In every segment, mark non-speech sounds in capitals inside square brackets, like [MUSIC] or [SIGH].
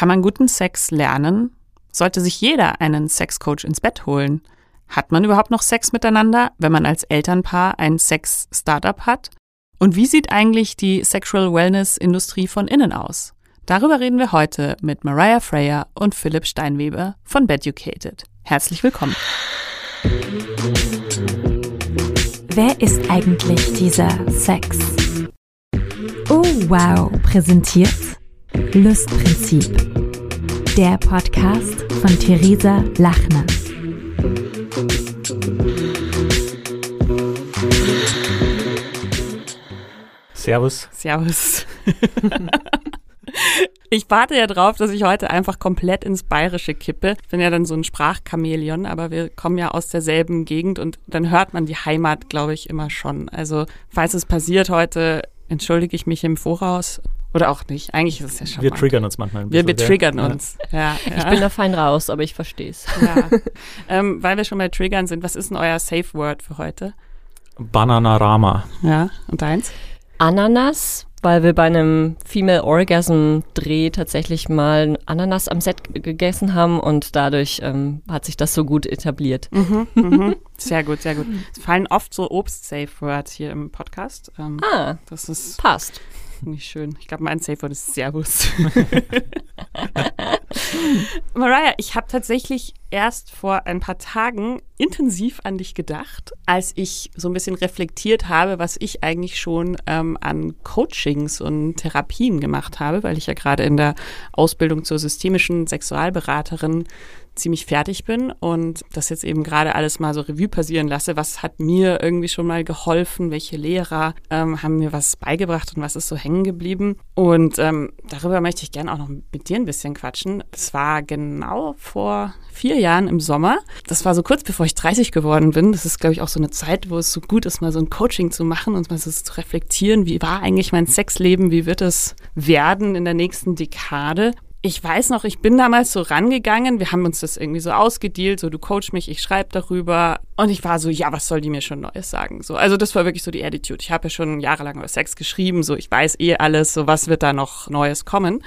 Kann man guten Sex lernen? Sollte sich jeder einen Sexcoach ins Bett holen? Hat man überhaupt noch Sex miteinander, wenn man als Elternpaar ein Sex-Startup hat? Und wie sieht eigentlich die Sexual Wellness-Industrie von innen aus? Darüber reden wir heute mit Mariah Freyer und Philipp Steinweber von Beducated. Herzlich willkommen. Wer ist eigentlich dieser Sex? Oh wow, präsentiert Lustprinzip. Der Podcast von Theresa Lachner. Servus. Servus. [LAUGHS] Ich warte ja drauf, dass ich heute einfach komplett ins Bayerische kippe. Ich bin ja dann so ein Sprachchamäleon, aber wir kommen ja aus derselben Gegend und dann hört man die Heimat, glaube ich, immer schon. Also, falls es passiert heute, entschuldige ich mich im Voraus. Oder auch nicht. Eigentlich ist es ja schon. Wir triggern uns manchmal ein Wir, bisschen. wir triggern uns. Ja. Ja, Ich bin da fein raus, aber ich verstehe es. ja. ähm, weil wir schon bei Triggern sind, was ist denn euer Safe Word für heute? Bananarama. Ja, und deins? Ananas, weil wir bei einem Female Orgasm Dreh tatsächlich mal Ananas am Set gegessen haben und dadurch ähm, hat sich das so gut etabliert. Mhm, mhm. Sehr gut, sehr gut. Es fallen oft so Obst-Safe-Words hier im Podcast. Ähm, Ah, das ist passt. Nicht schön. Ich glaube, mein Safe-Word ist Servus. [LAUGHS] Mariah, ich habe tatsächlich erst vor ein paar Tagen intensiv an dich gedacht, als ich so ein bisschen reflektiert habe, was ich eigentlich schon ähm, an Coachings und Therapien gemacht habe, weil ich ja gerade in der Ausbildung zur systemischen Sexualberaterin ziemlich fertig bin und das jetzt eben gerade alles mal so Revue passieren lasse. Was hat mir irgendwie schon mal geholfen? Welche Lehrer ähm, haben mir was beigebracht und was ist so hängen geblieben? Und ähm, darüber möchte ich gerne auch noch mit dir ein bisschen quatschen. Es war genau vor vier Jahren im Sommer. Das war so kurz bevor ich 30 geworden bin. Das ist, glaube ich, auch so eine Zeit, wo es so gut ist, mal so ein Coaching zu machen und mal so zu reflektieren. Wie war eigentlich mein Sexleben? Wie wird es werden in der nächsten Dekade? Ich weiß noch, ich bin damals so rangegangen, wir haben uns das irgendwie so ausgedealt, so du coach mich, ich schreibe darüber und ich war so, ja, was soll die mir schon Neues sagen? So, also das war wirklich so die Attitude. Ich habe ja schon jahrelang über Sex geschrieben, so ich weiß eh alles, so was wird da noch Neues kommen?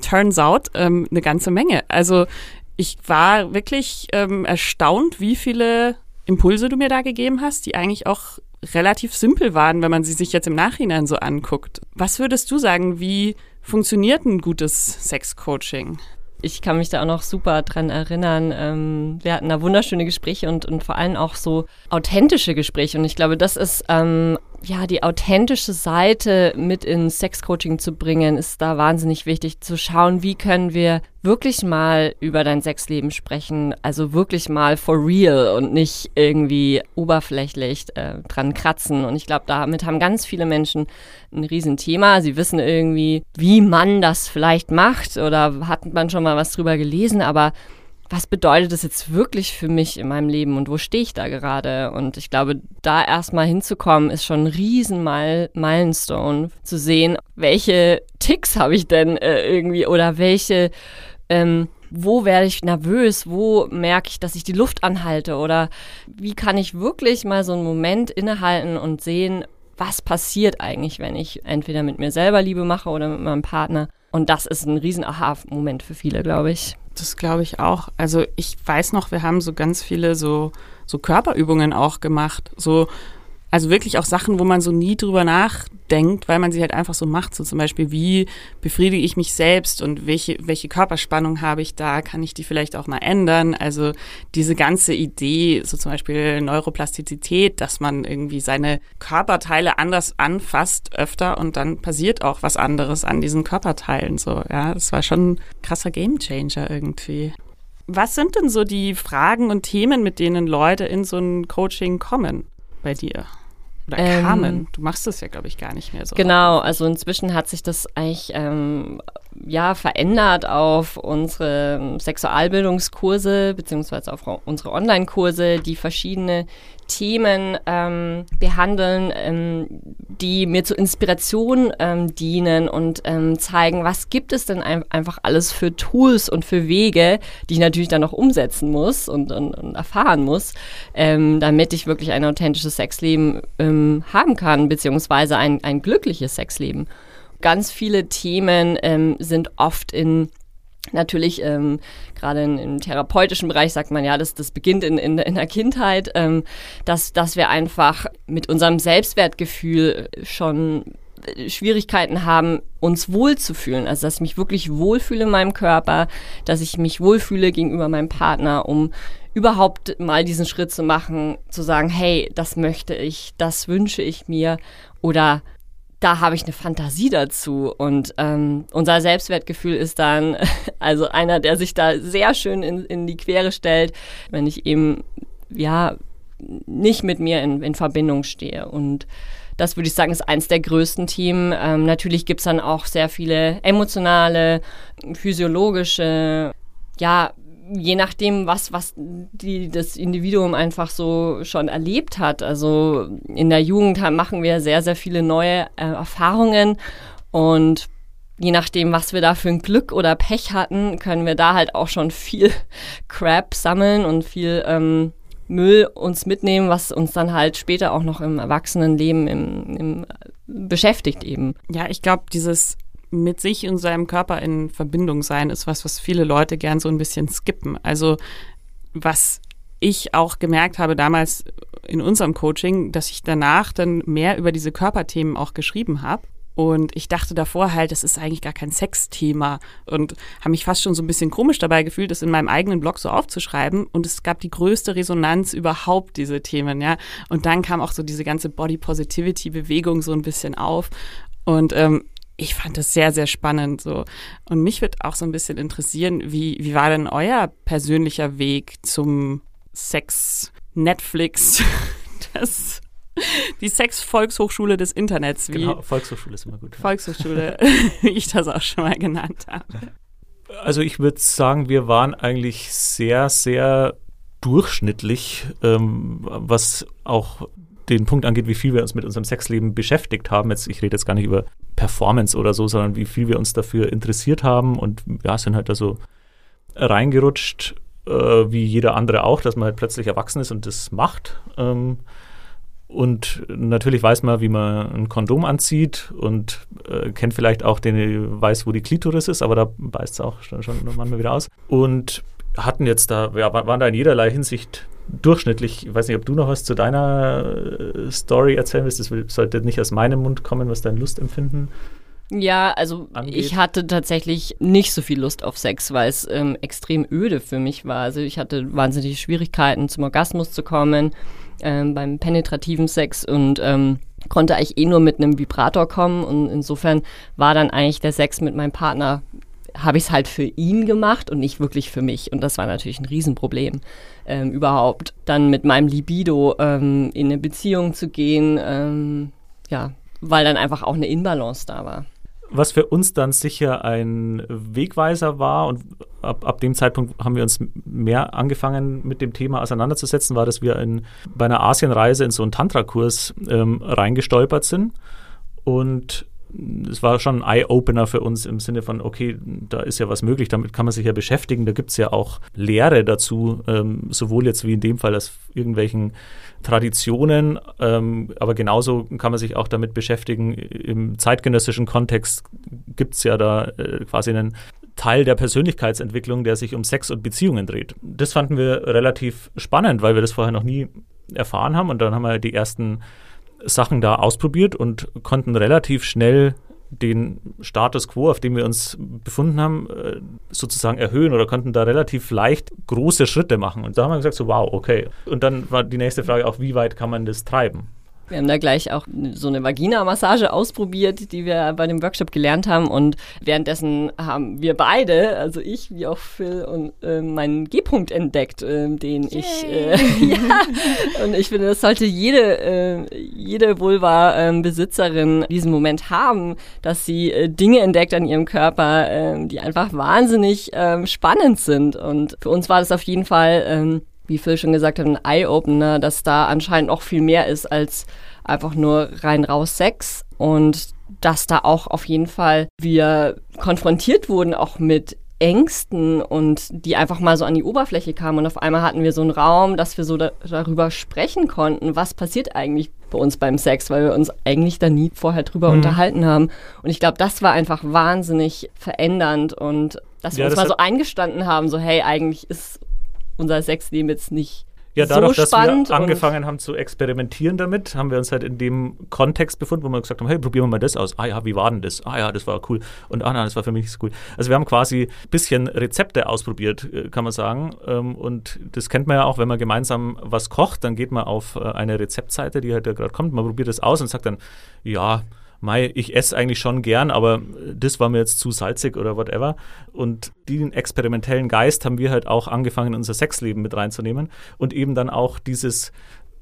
Turns out ähm, eine ganze Menge. Also ich war wirklich ähm, erstaunt, wie viele Impulse du mir da gegeben hast, die eigentlich auch relativ simpel waren, wenn man sie sich jetzt im Nachhinein so anguckt. Was würdest du sagen, wie funktioniert ein gutes Sexcoaching? Ich kann mich da auch noch super dran erinnern. Ähm, wir hatten da wunderschöne Gespräche und, und vor allem auch so authentische Gespräche. Und ich glaube, das ist ähm, ja die authentische Seite mit ins Sexcoaching zu bringen, ist da wahnsinnig wichtig zu schauen, wie können wir wirklich mal über dein Sexleben sprechen, also wirklich mal for real und nicht irgendwie oberflächlich äh, dran kratzen. Und ich glaube, damit haben ganz viele Menschen ein Riesenthema. Sie wissen irgendwie, wie man das vielleicht macht oder hat man schon mal was drüber gelesen, aber was bedeutet das jetzt wirklich für mich in meinem Leben und wo stehe ich da gerade? Und ich glaube, da erstmal hinzukommen, ist schon ein riesen Mile Milestone zu sehen, welche Ticks habe ich denn äh, irgendwie oder welche, ähm, wo werde ich nervös, wo merke ich, dass ich die Luft anhalte oder wie kann ich wirklich mal so einen Moment innehalten und sehen, was passiert eigentlich, wenn ich entweder mit mir selber Liebe mache oder mit meinem Partner. Und das ist ein riesen Aha-Moment für viele, glaube ich. Das glaube ich auch. Also ich weiß noch, wir haben so ganz viele so, so Körperübungen auch gemacht. So, also wirklich auch Sachen, wo man so nie drüber nachdenkt, weil man sie halt einfach so macht. So zum Beispiel, wie befriedige ich mich selbst und welche, welche Körperspannung habe ich da? Kann ich die vielleicht auch mal ändern? Also diese ganze Idee, so zum Beispiel Neuroplastizität, dass man irgendwie seine Körperteile anders anfasst öfter und dann passiert auch was anderes an diesen Körperteilen. So, ja, das war schon ein krasser Gamechanger irgendwie. Was sind denn so die Fragen und Themen, mit denen Leute in so ein Coaching kommen bei dir? Oder Ähm, kamen? Du machst das ja, glaube ich, gar nicht mehr so. Genau, also inzwischen hat sich das eigentlich ähm, ja verändert auf unsere Sexualbildungskurse beziehungsweise auf unsere Online-Kurse, die verschiedene Themen ähm, behandeln, ähm, die mir zur Inspiration ähm, dienen und ähm, zeigen, was gibt es denn ein einfach alles für Tools und für Wege, die ich natürlich dann noch umsetzen muss und, und, und erfahren muss, ähm, damit ich wirklich ein authentisches Sexleben ähm, haben kann, beziehungsweise ein, ein glückliches Sexleben. Ganz viele Themen sind oft in Natürlich, ähm, gerade im therapeutischen Bereich sagt man ja, das, das beginnt in, in, in der Kindheit, ähm, dass, dass wir einfach mit unserem Selbstwertgefühl schon Schwierigkeiten haben, uns wohlzufühlen. Also, dass ich mich wirklich wohlfühle in meinem Körper, dass ich mich wohlfühle gegenüber meinem Partner, um überhaupt mal diesen Schritt zu machen, zu sagen, hey, das möchte ich, das wünsche ich mir oder da habe ich eine Fantasie dazu. Und ähm, unser Selbstwertgefühl ist dann [LAUGHS] also einer, der sich da sehr schön in, in die Quere stellt, wenn ich eben ja nicht mit mir in, in Verbindung stehe. Und das würde ich sagen, ist eins der größten Themen. Ähm, natürlich gibt es dann auch sehr viele emotionale, physiologische, ja, je nachdem, was, was die, das Individuum einfach so schon erlebt hat. Also in der Jugend machen wir sehr, sehr viele neue äh, Erfahrungen und je nachdem, was wir da für ein Glück oder Pech hatten, können wir da halt auch schon viel [LAUGHS] Crap sammeln und viel ähm, Müll uns mitnehmen, was uns dann halt später auch noch im Erwachsenenleben im, im beschäftigt eben. Ja, ich glaube, dieses mit sich und seinem Körper in Verbindung sein ist was, was viele Leute gern so ein bisschen skippen. Also was ich auch gemerkt habe damals in unserem Coaching, dass ich danach dann mehr über diese Körperthemen auch geschrieben habe und ich dachte davor halt, das ist eigentlich gar kein Sexthema und habe mich fast schon so ein bisschen komisch dabei gefühlt, das in meinem eigenen Blog so aufzuschreiben. Und es gab die größte Resonanz überhaupt, diese Themen, ja. Und dann kam auch so diese ganze Body Positivity Bewegung so ein bisschen auf. Und ähm, ich fand das sehr, sehr spannend so. Und mich wird auch so ein bisschen interessieren, wie, wie war denn euer persönlicher Weg zum Sex Netflix? [LAUGHS] Das die Sex-Volkshochschule des Internets. Wie genau, Volkshochschule ist immer gut. Volkshochschule, [LAUGHS] wie ich das auch schon mal genannt habe. Also ich würde sagen, wir waren eigentlich sehr, sehr durchschnittlich, ähm, was auch den Punkt angeht, wie viel wir uns mit unserem Sexleben beschäftigt haben. Jetzt, ich rede jetzt gar nicht über Performance oder so, sondern wie viel wir uns dafür interessiert haben und ja, sind halt da so reingerutscht, äh, wie jeder andere auch, dass man halt plötzlich erwachsen ist und das macht. Ähm, und natürlich weiß man, wie man ein Kondom anzieht und äh, kennt vielleicht auch den, weiß, wo die Klitoris ist, aber da beißt es auch schon, schon manchmal wieder aus. Und hatten jetzt da, ja, waren da in jederlei Hinsicht durchschnittlich. Ich weiß nicht, ob du noch was zu deiner äh, Story erzählen willst. Das sollte nicht aus meinem Mund kommen, was dein Lustempfinden ja, also angeht. ich hatte tatsächlich nicht so viel Lust auf Sex, weil es ähm, extrem öde für mich war. Also ich hatte wahnsinnige Schwierigkeiten, zum Orgasmus zu kommen ähm, beim penetrativen Sex und ähm, konnte eigentlich eh nur mit einem Vibrator kommen. Und insofern war dann eigentlich der Sex mit meinem Partner, habe ich es halt für ihn gemacht und nicht wirklich für mich. Und das war natürlich ein Riesenproblem, ähm, überhaupt dann mit meinem Libido ähm, in eine Beziehung zu gehen. Ähm, ja, weil dann einfach auch eine Inbalance da war was für uns dann sicher ein Wegweiser war und ab, ab dem Zeitpunkt haben wir uns mehr angefangen mit dem Thema auseinanderzusetzen, war, dass wir in, bei einer Asienreise in so einen Tantra-Kurs ähm, reingestolpert sind und es war schon ein Eye-Opener für uns im Sinne von, okay, da ist ja was möglich, damit kann man sich ja beschäftigen. Da gibt es ja auch Lehre dazu, ähm, sowohl jetzt wie in dem Fall aus irgendwelchen Traditionen, ähm, aber genauso kann man sich auch damit beschäftigen. Im zeitgenössischen Kontext gibt es ja da äh, quasi einen Teil der Persönlichkeitsentwicklung, der sich um Sex und Beziehungen dreht. Das fanden wir relativ spannend, weil wir das vorher noch nie erfahren haben und dann haben wir die ersten Sachen da ausprobiert und konnten relativ schnell den Status quo, auf dem wir uns befunden haben, äh, sozusagen erhöhen oder konnten da relativ leicht große Schritte machen. Und da haben wir gesagt, so wow, okay. Und dann war die nächste Frage auch, wie weit kann man das treiben? Wir haben da gleich auch so eine Vagina-Massage ausprobiert, die wir bei dem Workshop gelernt haben. Und währenddessen haben wir beide, also ich wie auch Phil, und, äh, meinen G-Punkt entdeckt, äh, den Yay. ich. Äh, [LAUGHS] ja, und ich finde, das sollte jede, äh, jede Vulva-Besitzerin diesen Moment haben, dass sie äh, Dinge entdeckt an ihrem Körper, ähm, die einfach wahnsinnig ähm, spannend sind. Und für uns war das auf jeden Fall ähm, wie Phil schon gesagt hat, ein Eye-Opener, dass da anscheinend noch viel mehr ist als einfach nur rein raus Sex und dass da auch auf jeden Fall wir konfrontiert wurden auch mit Ängsten und die einfach mal so an die Oberfläche kamen und auf einmal hatten wir so einen Raum, dass wir so da, darüber sprechen konnten, was passiert eigentlich bei uns beim Sex, weil wir uns eigentlich da nie vorher drüber mhm. unterhalten haben. Und ich glaube, das war einfach wahnsinnig verändernd und dass wir Ja, uns das mal so eingestanden haben, so hey, eigentlich ist unser Sexleben jetzt nicht Ja, dadurch, so dass wir angefangen haben zu experimentieren damit, haben wir uns halt in dem Kontext befunden, wo wir gesagt haben, hey, probieren wir mal das aus. Ah ja, wie war denn das? Ah ja, das war cool. Und ah nein, das war für mich nicht so cool. Also wir haben quasi ein bisschen Rezepte ausprobiert, äh, kann man sagen. Ähm, Und das kennt man ja auch, wenn man gemeinsam was kocht, dann geht man auf äh, eine Rezeptseite, die halt da gerade kommt, man probiert das aus und sagt dann, ja, Mei, ich esse eigentlich schon gern, aber das war mir jetzt zu salzig oder whatever. Und den experimentellen Geist haben wir halt auch angefangen, in unser Sexleben mit reinzunehmen. Und eben dann auch dieses,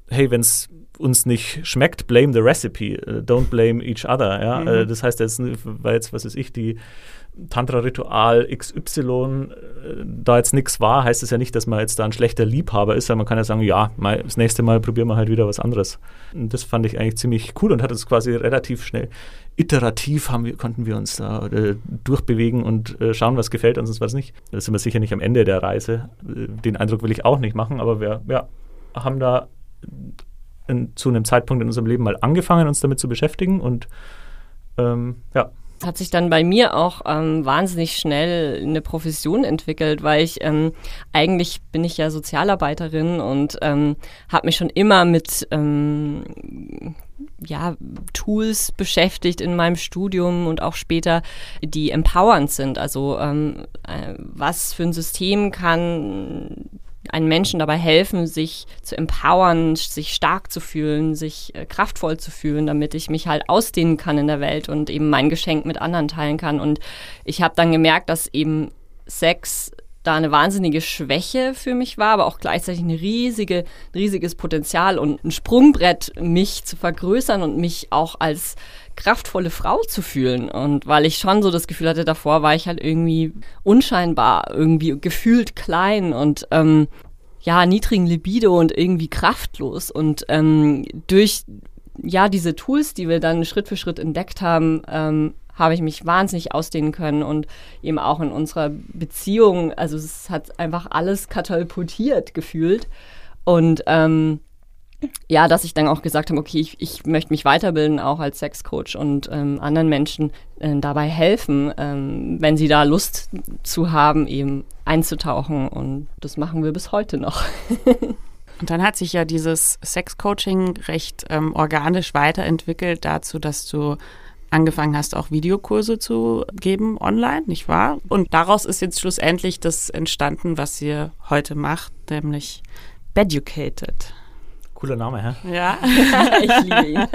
hey, wenn es uns nicht schmeckt, blame the recipe, äh, don't blame each other. Ja? Äh, Das heißt, jetzt, weil jetzt, was weiß ich, die Tantra-Ritual XY äh, da jetzt nichts war, heißt es ja nicht, dass man jetzt da ein schlechter Liebhaber ist, sondern man kann ja sagen, ja, mal, das nächste Mal probieren wir halt wieder was anderes. Und das fand ich eigentlich ziemlich cool und hat uns quasi relativ schnell iterativ haben wir, konnten wir uns da äh, durchbewegen und äh, schauen, was gefällt uns und was nicht. Da sind wir sicher nicht am Ende der Reise. Äh, den Eindruck will ich auch nicht machen, aber wir ja, haben da in, zu einem Zeitpunkt in unserem Leben mal angefangen, uns damit zu beschäftigen und ähm, ja, hat sich dann bei mir auch ähm, wahnsinnig schnell eine Profession entwickelt, weil ich ähm, eigentlich bin ich ja Sozialarbeiterin und ähm, habe mich schon immer mit ähm, ja, Tools beschäftigt in meinem Studium und auch später, die empowernd sind. Also ähm, äh, was für ein System kann einen Menschen dabei helfen, sich zu empowern, sich stark zu fühlen, sich äh, kraftvoll zu fühlen, damit ich mich halt ausdehnen kann in der Welt und eben mein Geschenk mit anderen teilen kann. Und ich habe dann gemerkt, dass eben Sex da eine wahnsinnige Schwäche für mich war, aber auch gleichzeitig eine riesige, ein riesiges Potenzial und ein Sprungbrett, mich zu vergrößern und mich auch als kraftvolle Frau zu fühlen. Und weil ich schon so das Gefühl hatte, davor war ich halt irgendwie unscheinbar, irgendwie gefühlt klein und ähm, ja, niedrigen Libido und irgendwie kraftlos. Und ähm, durch ja, diese Tools, die wir dann Schritt für Schritt entdeckt haben, ähm, habe ich mich wahnsinnig ausdehnen können und eben auch in unserer Beziehung, also es hat einfach alles katapultiert gefühlt. Und ähm, [LAUGHS] ja, dass ich dann auch gesagt habe, okay, ich, ich möchte mich weiterbilden, auch als Sexcoach und ähm, anderen Menschen äh, dabei helfen, ähm, wenn sie da Lust zu haben, eben einzutauchen. Und das machen wir bis heute noch. [LAUGHS] Und dann hat sich ja dieses Sex-Coaching recht ähm, organisch weiterentwickelt dazu, dass du angefangen hast, auch Videokurse zu geben online, nicht wahr? Und daraus ist jetzt schlussendlich das entstanden, was ihr heute macht, nämlich Beducated. Cooler Name, hä? Ja. [LAUGHS] ich liebe ihn.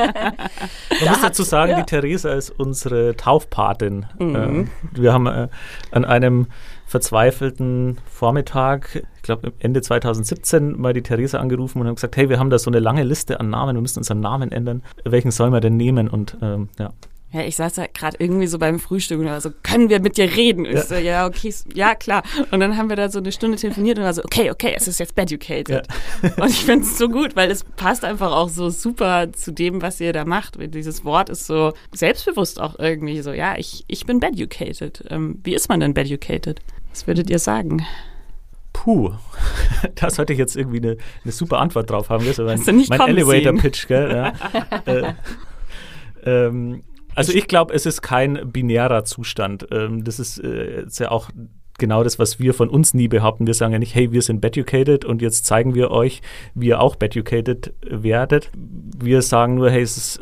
Man muss dazu sagen, die Theresa ist unsere Taufpatin. Ähm, wir haben äh, an einem verzweifelten Vormittag, ich glaube Ende 2017, mal die Theresa angerufen und haben gesagt, hey, wir haben da so eine lange Liste an Namen, wir müssen unseren Namen ändern. Welchen sollen wir denn nehmen? Und ähm, ja, Ja, ich saß da gerade irgendwie so beim Frühstück und war so, können wir mit dir reden? Ich Ja. so, ja, okay, ja, klar. Und dann haben wir da so eine Stunde telefoniert und war so, okay, okay, es ist jetzt Beducated. [LAUGHS] Und ich finde es so gut, weil es passt einfach auch so super zu dem, was ihr da macht. Dieses Wort ist so selbstbewusst auch irgendwie so, ja, ich, ich bin Beducated. Ähm, wie ist man denn Beducated? Was würdet ihr sagen? puh, [LAUGHS] da sollte ich jetzt irgendwie eine, eine super Antwort drauf haben. Das ist mein, mein. Elevator-Pitch, gell? Ja. [LAUGHS] äh, ähm, also ich glaube, es ist kein binärer Zustand. Ähm, das ist, äh, ist ja auch genau das, was wir von uns nie behaupten. Wir sagen ja nicht, hey, wir sind beducated und jetzt zeigen wir euch, wie ihr auch beducated werdet. Wir sagen nur, hey, es ist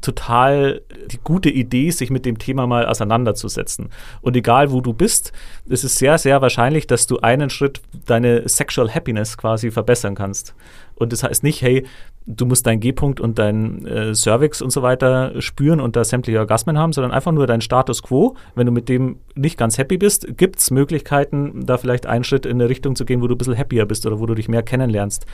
total die gute Idee, sich mit dem Thema mal auseinanderzusetzen. Und egal, wo du bist, es ist sehr, sehr wahrscheinlich, dass du einen Schritt deine Sexual Happiness quasi verbessern kannst. Und das heißt nicht, hey, du musst deinen G-Punkt und deinen äh, Cervix und so weiter spüren und da sämtliche Orgasmen haben, sondern einfach nur deinen Status quo. Wenn du mit dem nicht ganz happy bist, gibt es Möglichkeiten, da vielleicht einen Schritt in eine Richtung zu gehen, wo du ein bisschen happier bist oder wo du dich mehr kennenlernst.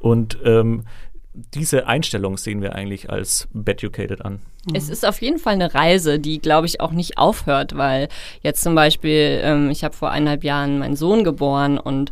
Und ähm, diese Einstellung sehen wir eigentlich als Beducated an. Es ist auf jeden Fall eine Reise, die, glaube ich, auch nicht aufhört, weil jetzt zum Beispiel, ähm, ich habe vor eineinhalb Jahren meinen Sohn geboren und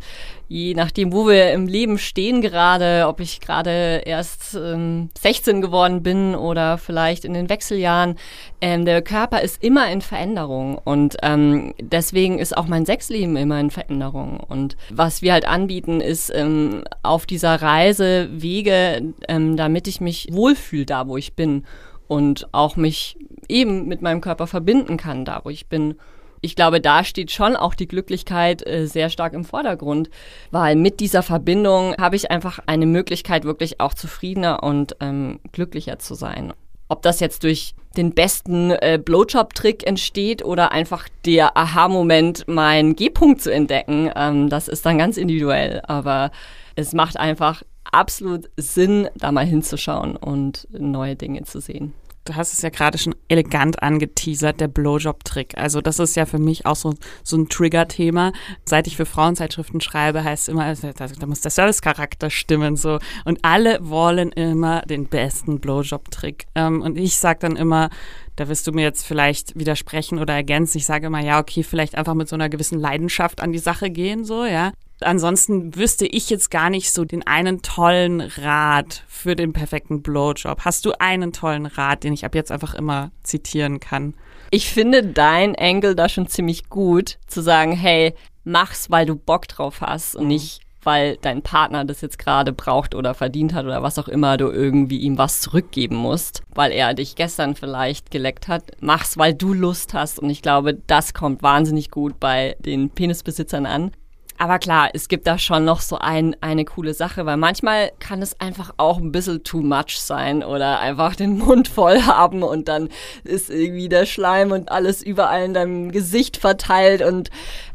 je nachdem, wo wir im Leben stehen gerade, ob ich gerade erst ähm, 16 geworden bin oder vielleicht in den Wechseljahren, ähm, der Körper ist immer in Veränderung und ähm, deswegen ist auch mein Sexleben immer in Veränderung. Und was wir halt anbieten, ist ähm, auf dieser Reise Wege, ähm, damit ich mich wohlfühle da, wo ich bin und auch mich eben mit meinem Körper verbinden kann, da wo ich bin. ich glaube, da steht schon auch die Glücklichkeit äh, sehr stark im Vordergrund, weil mit dieser Verbindung habe ich einfach eine Möglichkeit, wirklich auch zufriedener und ähm, glücklicher zu sein. Ob das jetzt durch den besten äh, Blowjob-Trick entsteht oder einfach der Aha-Moment, meinen G-Punkt zu entdecken, ähm, das ist dann ganz individuell. Aber es macht einfach absolut Sinn, da mal hinzuschauen und neue Dinge zu sehen du hast es ja gerade schon elegant angeteasert, der Blowjob-Trick. Also das ist ja für mich auch so, so ein Trigger-Thema. Seit ich für Frauenzeitschriften schreibe, heißt es immer, da, da muss der Service-Charakter stimmen so. Und alle wollen immer den besten Blowjob-Trick. Ähm, und ich sage dann immer, da wirst du mir jetzt vielleicht widersprechen oder ergänzen. Ich sage immer, ja, okay, vielleicht einfach mit so einer gewissen Leidenschaft an die Sache gehen, so, ja. Ansonsten wüsste ich jetzt gar nicht so den einen tollen Rat für den perfekten Blowjob. Hast du einen tollen Rat, den ich ab jetzt einfach immer zitieren kann? Ich finde dein Angle da schon ziemlich gut, zu sagen, hey, mach's, weil du Bock drauf hast und mhm. nicht, weil dein Partner das jetzt gerade braucht oder verdient hat oder was auch immer, du irgendwie ihm was zurückgeben musst, weil er dich gestern vielleicht geleckt hat. Mach's, weil du Lust hast. Und ich glaube, das kommt wahnsinnig gut bei den Penisbesitzern an. Aber klar, es gibt da schon noch so ein, eine coole Sache, weil manchmal kann es einfach auch ein bisschen too much sein oder einfach den Mund voll [LAUGHS] haben und dann ist irgendwie der Schleim und alles überall in deinem Gesicht verteilt und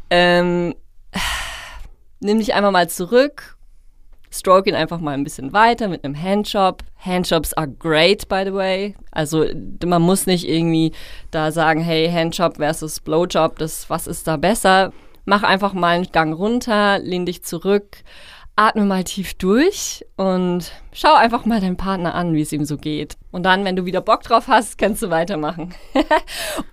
ähm, [SIGHS] nimm dich einfach mal zurück, stroke ihn einfach mal ein bisschen weiter mit einem Handjob. Handjobs are great, by the way. Also man muss nicht irgendwie da sagen, hey, Handjob versus Blowjob, das, was ist da besser? Mach einfach mal einen Gang runter, lehn dich zurück, atme mal tief durch und schau einfach mal deinen Partner an, wie es ihm so geht. Und dann, wenn du wieder Bock drauf hast, kannst du weitermachen. [LAUGHS]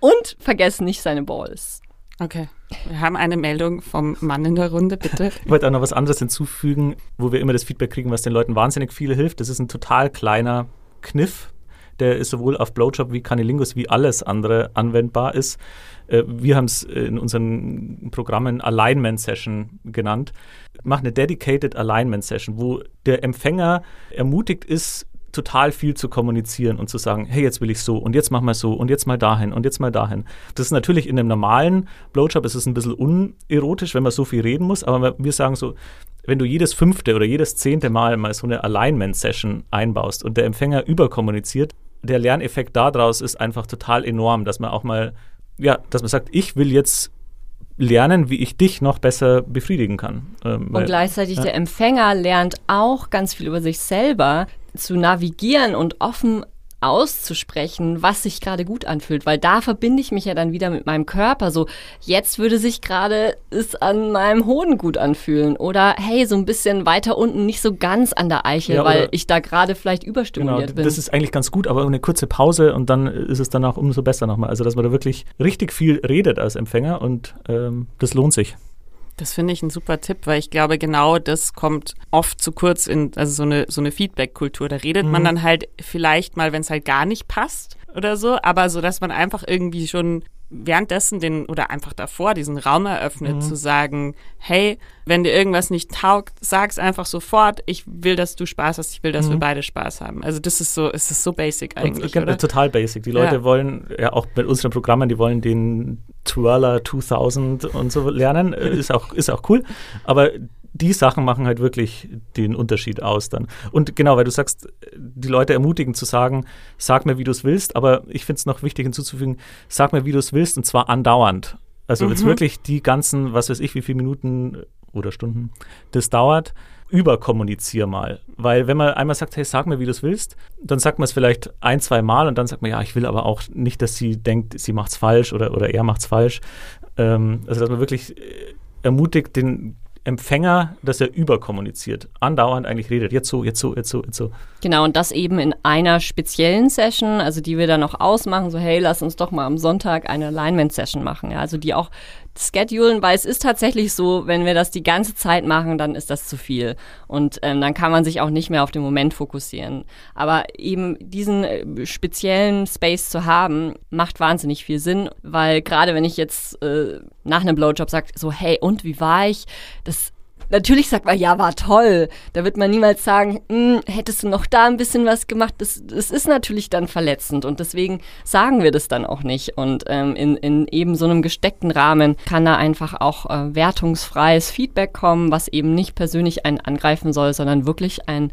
und vergiss nicht seine Balls. Okay. Wir haben eine Meldung vom Mann in der Runde, bitte. [LAUGHS] Ich wollte auch noch was anderes hinzufügen, wo wir immer das Feedback kriegen, was den Leuten wahnsinnig viel hilft. Das ist ein total kleiner Kniff, der ist sowohl auf Blowjob wie Canilingus wie alles andere anwendbar ist. Äh, wir haben es in unseren Programmen Alignment Session genannt. Mach eine Dedicated Alignment Session, wo der Empfänger ermutigt ist, total viel zu kommunizieren und zu sagen, hey, jetzt will ich so und jetzt mach mal so und jetzt mal dahin und jetzt mal dahin. Das ist natürlich in einem normalen Blowjob ist es ein bisschen unerotisch, wenn man so viel reden muss, aber wir sagen so, wenn du jedes fünfte oder jedes zehnte Mal mal so eine Alignment-Session einbaust und der Empfänger überkommuniziert, der Lerneffekt daraus ist einfach total enorm, dass man auch mal ja, dass man sagt, ich will jetzt lernen, wie ich dich noch besser befriedigen kann. Ähm, weil, und gleichzeitig ja. der Empfänger lernt auch ganz viel über sich selber zu navigieren und offen auszusprechen, was sich gerade gut anfühlt, weil da verbinde ich mich ja dann wieder mit meinem Körper. So, jetzt würde sich gerade es an meinem Hoden gut anfühlen oder hey, so ein bisschen weiter unten, nicht so ganz an der Eichel, ja, weil ich da gerade vielleicht überstimuliert genau, bin. Das ist eigentlich ganz gut, aber eine kurze Pause und dann ist es dann auch umso besser nochmal. Also, dass man da wirklich richtig viel redet als Empfänger und ähm, das lohnt sich. Das finde ich ein super Tipp, weil ich glaube, genau das kommt oft zu kurz in, also so eine, so eine Feedback-Kultur. Da redet mhm. man dann halt vielleicht mal, wenn es halt gar nicht passt oder so, aber so, dass man einfach irgendwie schon währenddessen den oder einfach davor diesen Raum eröffnet, mhm. zu sagen, hey, wenn dir irgendwas nicht taugt, sag's einfach sofort, ich will, dass du Spaß hast, ich will, dass mhm. wir beide Spaß haben. Also das ist so, es ist so basic eigentlich. Und, oder? Total basic. Die Leute ja. wollen, ja auch mit unseren Programmen, die wollen den Twirler 2000 und so lernen. ist auch, ist auch cool. Aber die Sachen machen halt wirklich den Unterschied aus dann. Und genau, weil du sagst, die Leute ermutigen zu sagen, sag mir, wie du es willst, aber ich finde es noch wichtig hinzuzufügen, sag mir, wie du es willst und zwar andauernd. Also mhm. jetzt wirklich die ganzen, was weiß ich, wie viele Minuten oder Stunden das dauert, überkommunizier mal. Weil wenn man einmal sagt, hey, sag mir, wie du es willst, dann sagt man es vielleicht ein, zwei Mal und dann sagt man, ja, ich will aber auch nicht, dass sie denkt, sie macht es falsch oder, oder er macht es falsch. Ähm, also dass man wirklich äh, ermutigt, den Empfänger, dass er überkommuniziert, andauernd eigentlich redet, jetzt so, jetzt so, jetzt so, jetzt so. Genau, und das eben in einer speziellen Session, also die wir dann noch ausmachen, so hey, lass uns doch mal am Sonntag eine Alignment-Session machen, ja, also die auch schedulen, weil es ist tatsächlich so, wenn wir das die ganze Zeit machen, dann ist das zu viel. Und ähm, dann kann man sich auch nicht mehr auf den Moment fokussieren. Aber eben diesen äh, speziellen Space zu haben, macht wahnsinnig viel Sinn, weil gerade wenn ich jetzt äh, nach einem Blowjob sage, so, hey, und wie war ich? Das natürlich sagt man, ja, war toll. Da wird man niemals sagen, hm, hättest du noch da ein bisschen was gemacht. Das, das ist natürlich dann verletzend und deswegen sagen wir das dann auch nicht. Und ähm, in, in eben so einem gesteckten Rahmen kann da einfach auch äh, wertungsfreies Feedback kommen, was eben nicht persönlich einen angreifen soll, sondern wirklich ein,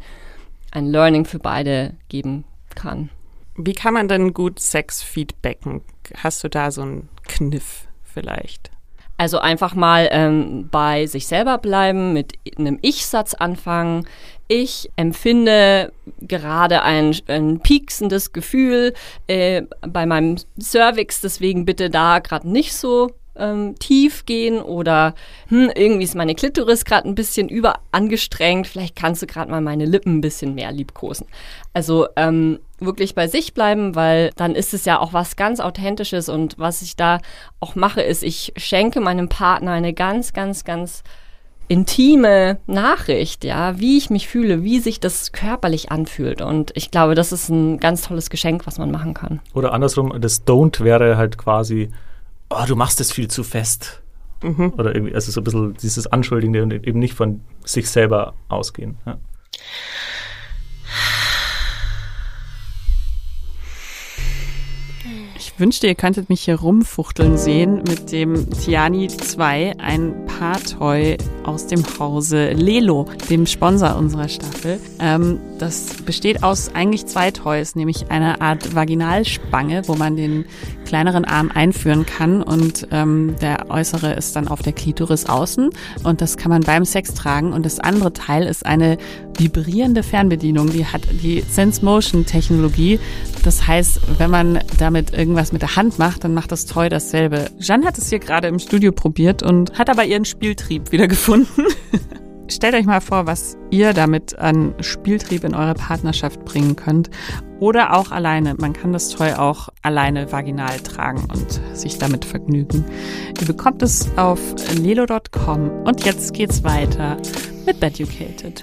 ein Learning für beide geben kann. Wie kann man denn gut Sex feedbacken? Hast du da so einen Kniff vielleicht? Also einfach mal ähm, bei sich selber bleiben, mit einem Ich-Satz anfangen. Ich empfinde gerade ein, ein pieksendes Gefühl äh, bei meinem Cervix, deswegen bitte da gerade nicht so ähm, tief gehen oder hm, irgendwie ist meine Klitoris gerade ein bisschen überangestrengt, vielleicht kannst du gerade mal meine Lippen ein bisschen mehr liebkosen. Also ähm, wirklich bei sich bleiben, weil dann ist es ja auch was ganz Authentisches und was ich da auch mache, ist, ich schenke meinem Partner eine ganz, ganz, ganz intime Nachricht, ja, wie ich mich fühle, wie sich das körperlich anfühlt. Und ich glaube, das ist ein ganz tolles Geschenk, was man machen kann. Oder andersrum, das Don't wäre halt quasi, oh, du machst es viel zu fest. Mhm. Oder irgendwie, also so ein bisschen dieses Anschuldigende und eben nicht von sich selber ausgehen. Ja. Ich wünschte, ihr könntet mich hier rumfuchteln sehen mit dem Tiani 2, ein Paartoy aus dem Hause Lelo, dem Sponsor unserer Staffel. Ähm, das besteht aus eigentlich zwei Toys, nämlich einer Art Vaginalspange, wo man den kleineren Arm einführen kann und ähm, der äußere ist dann auf der Klitoris außen und das kann man beim Sex tragen und das andere Teil ist eine vibrierende Fernbedienung, die hat die Sense Motion Technologie. Das heißt, wenn man damit irgendwas mit der Hand macht, dann macht das Toy dasselbe. Jeanne hat es hier gerade im Studio probiert und hat aber ihren Spieltrieb wieder gefunden. [LAUGHS] Stellt euch mal vor, was ihr damit an Spieltrieb in eure Partnerschaft bringen könnt. Oder auch alleine. Man kann das Toy auch alleine vaginal tragen und sich damit vergnügen. Ihr bekommt es auf lelo.com. Und jetzt geht's weiter mit Beducated.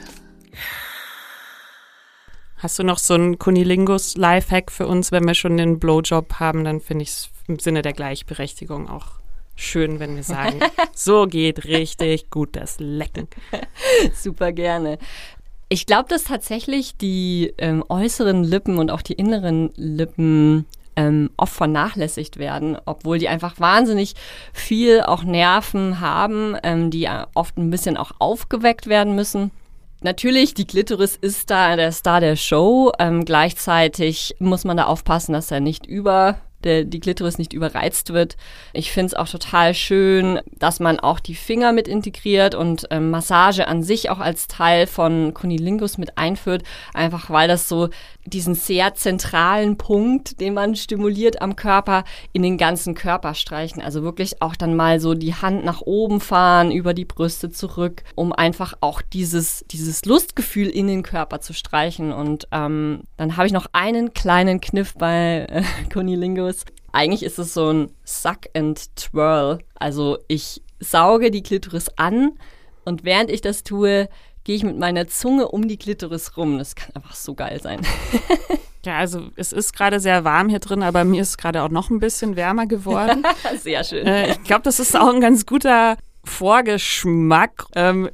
Hast du noch so einen Kunilingus Lifehack für uns, wenn wir schon den Blowjob haben? Dann finde ich es im Sinne der Gleichberechtigung auch schön, wenn wir sagen, [LAUGHS] so geht richtig gut das Lecken. [LAUGHS] Super gerne. Ich glaube, dass tatsächlich die ähm, äußeren Lippen und auch die inneren Lippen ähm, oft vernachlässigt werden, obwohl die einfach wahnsinnig viel auch Nerven haben, ähm, die oft ein bisschen auch aufgeweckt werden müssen. Natürlich, die Glitteris ist da der Star der Show. Ähm, gleichzeitig muss man da aufpassen, dass er nicht über der, die Glitteris nicht überreizt wird. Ich finde es auch total schön, dass man auch die Finger mit integriert und ähm, Massage an sich auch als Teil von Kunilingus mit einführt, einfach weil das so diesen sehr zentralen Punkt, den man stimuliert am Körper, in den ganzen Körper streichen. Also wirklich auch dann mal so die Hand nach oben fahren, über die Brüste zurück, um einfach auch dieses, dieses Lustgefühl in den Körper zu streichen. Und ähm, dann habe ich noch einen kleinen Kniff bei äh, Kunilingus. Eigentlich ist es so ein Suck and Twirl. Also ich sauge die Klitoris an und während ich das tue, gehe ich mit meiner Zunge um die Klitoris rum. Das kann einfach so geil sein. [LAUGHS] Ja, also es ist gerade sehr warm hier drin, aber mir ist gerade auch noch ein bisschen wärmer geworden. [LAUGHS] sehr schön. Äh, ich glaube, das ist auch ein ganz guter Vorgeschmack ähm,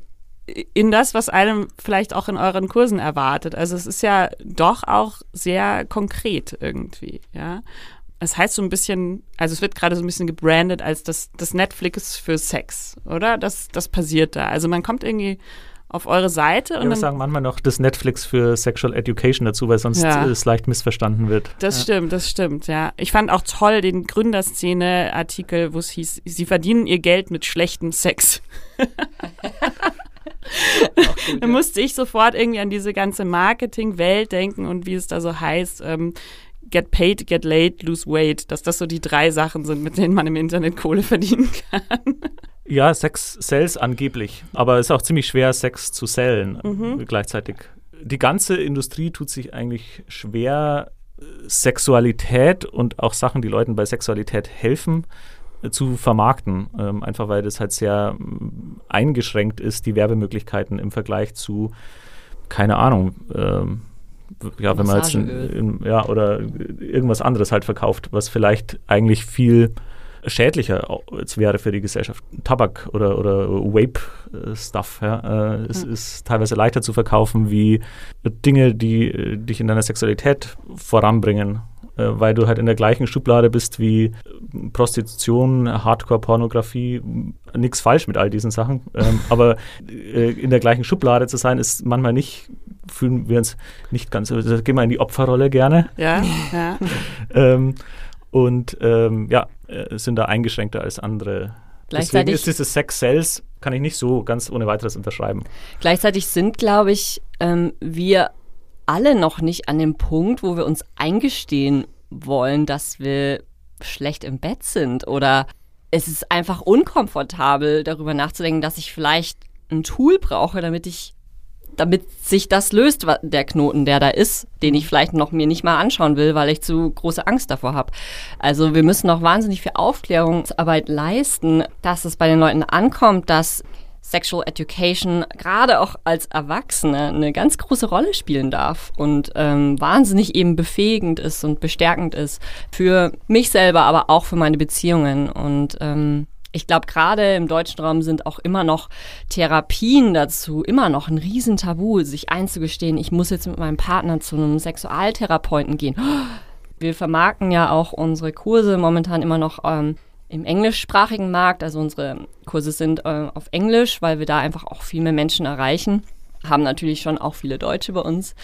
in das, was einem vielleicht auch in euren Kursen erwartet. Also es ist ja doch auch sehr konkret irgendwie, ja. Es heißt so ein bisschen, also es wird gerade so ein bisschen gebrandet als das, das Netflix für Sex, oder? Das, das passiert da. Also man kommt irgendwie auf eure Seite. Und ja, wir sagen manchmal noch das Netflix für Sexual Education dazu, weil sonst ja. es leicht missverstanden wird. Das ja. stimmt, das stimmt, ja. Ich fand auch toll den Gründerszene-Artikel, wo es hieß, sie verdienen ihr Geld mit schlechtem Sex. da musste ich sofort irgendwie an diese ganze Marketing-Welt denken und wie es da so heißt. Ähm, get paid, get laid, lose weight, dass das so die drei Sachen sind, mit denen man im Internet Kohle verdienen kann. Ja, Sex sells angeblich, aber es ist auch ziemlich schwer, Sex zu sellen mhm. gleichzeitig. Die ganze Industrie tut sich eigentlich schwer, Sexualität und auch Sachen, die Leuten bei Sexualität helfen, äh, zu vermarkten. Ähm, einfach weil das halt sehr ähm, eingeschränkt ist, die Werbemöglichkeiten im Vergleich zu, keine Ahnung, ähm, ja, wenn man jetzt in, in, ja, oder irgendwas anderes halt verkauft, was vielleicht eigentlich viel schädlicher jetzt wäre für die Gesellschaft. Tabak oder, oder Vape-Stuff. Ja. Äh, es mhm. ist teilweise leichter zu verkaufen wie Dinge, die äh, dich in deiner Sexualität voranbringen äh, weil du halt in der gleichen Schublade bist wie Prostitution, Hardcore-Pornografie, nichts falsch mit all diesen Sachen. Ähm, aber äh, in der gleichen Schublade zu sein, ist manchmal nicht, fühlen wir uns nicht ganz, also gehen wir in die Opferrolle gerne. Ja, [LAUGHS] ja. ähm, und ähm, ja, äh, sind da eingeschränkter als andere. Deswegen ist dieses Sex Cells, kann ich nicht so ganz ohne weiteres unterschreiben. Gleichzeitig sind, glaube ich, ähm, wir alle noch nicht an dem Punkt, wo wir uns eingestehen wollen, dass wir schlecht im Bett sind oder es ist einfach unkomfortabel, darüber nachzudenken, dass ich vielleicht ein Tool brauche, damit ich, damit sich das löst, der Knoten, der da ist, den ich vielleicht noch mir nicht mal anschauen will, weil ich zu große Angst davor habe. Also wir müssen noch wahnsinnig viel Aufklärungsarbeit leisten, dass es bei den Leuten ankommt, dass Sexual Education gerade auch als Erwachsene eine ganz große Rolle spielen darf und ähm, wahnsinnig eben befähigend ist und bestärkend ist für mich selber, aber auch für meine Beziehungen. Und ähm, ich glaube, gerade im deutschen Raum sind auch immer noch Therapien dazu immer noch ein Riesentabu, sich einzugestehen, ich muss jetzt mit meinem Partner zu einem Sexualtherapeuten gehen. [GASPS] Wir vermarkten ja auch unsere Kurse momentan immer noch ähm, im englischsprachigen Markt. Also unsere Kurse sind äh, auf Englisch, weil wir da einfach auch viel mehr Menschen erreichen. Haben natürlich schon auch viele Deutsche bei uns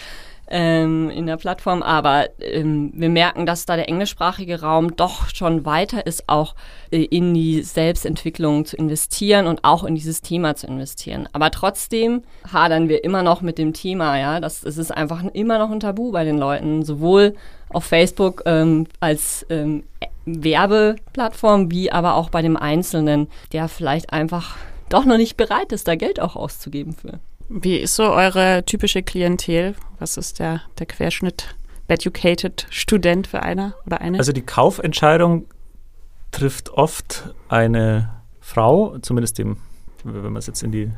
ähm, in der Plattform, aber ähm, wir merken, dass da der englischsprachige Raum doch schon weiter ist, auch äh, in die Selbstentwicklung zu investieren und auch in dieses Thema zu investieren. Aber trotzdem hadern wir immer noch mit dem Thema, ja. Das, das ist einfach immer noch ein Tabu bei den Leuten, sowohl auf Facebook ähm, als ähm, Werbeplattform, wie aber auch bei dem Einzelnen, der vielleicht einfach doch noch nicht bereit ist, da Geld auch auszugeben für. Wie ist so eure typische Klientel? Was ist der, der Querschnitt? Educated Student für einer oder eine? Also die Kaufentscheidung trifft oft eine Frau, zumindest dem, wenn man es jetzt in die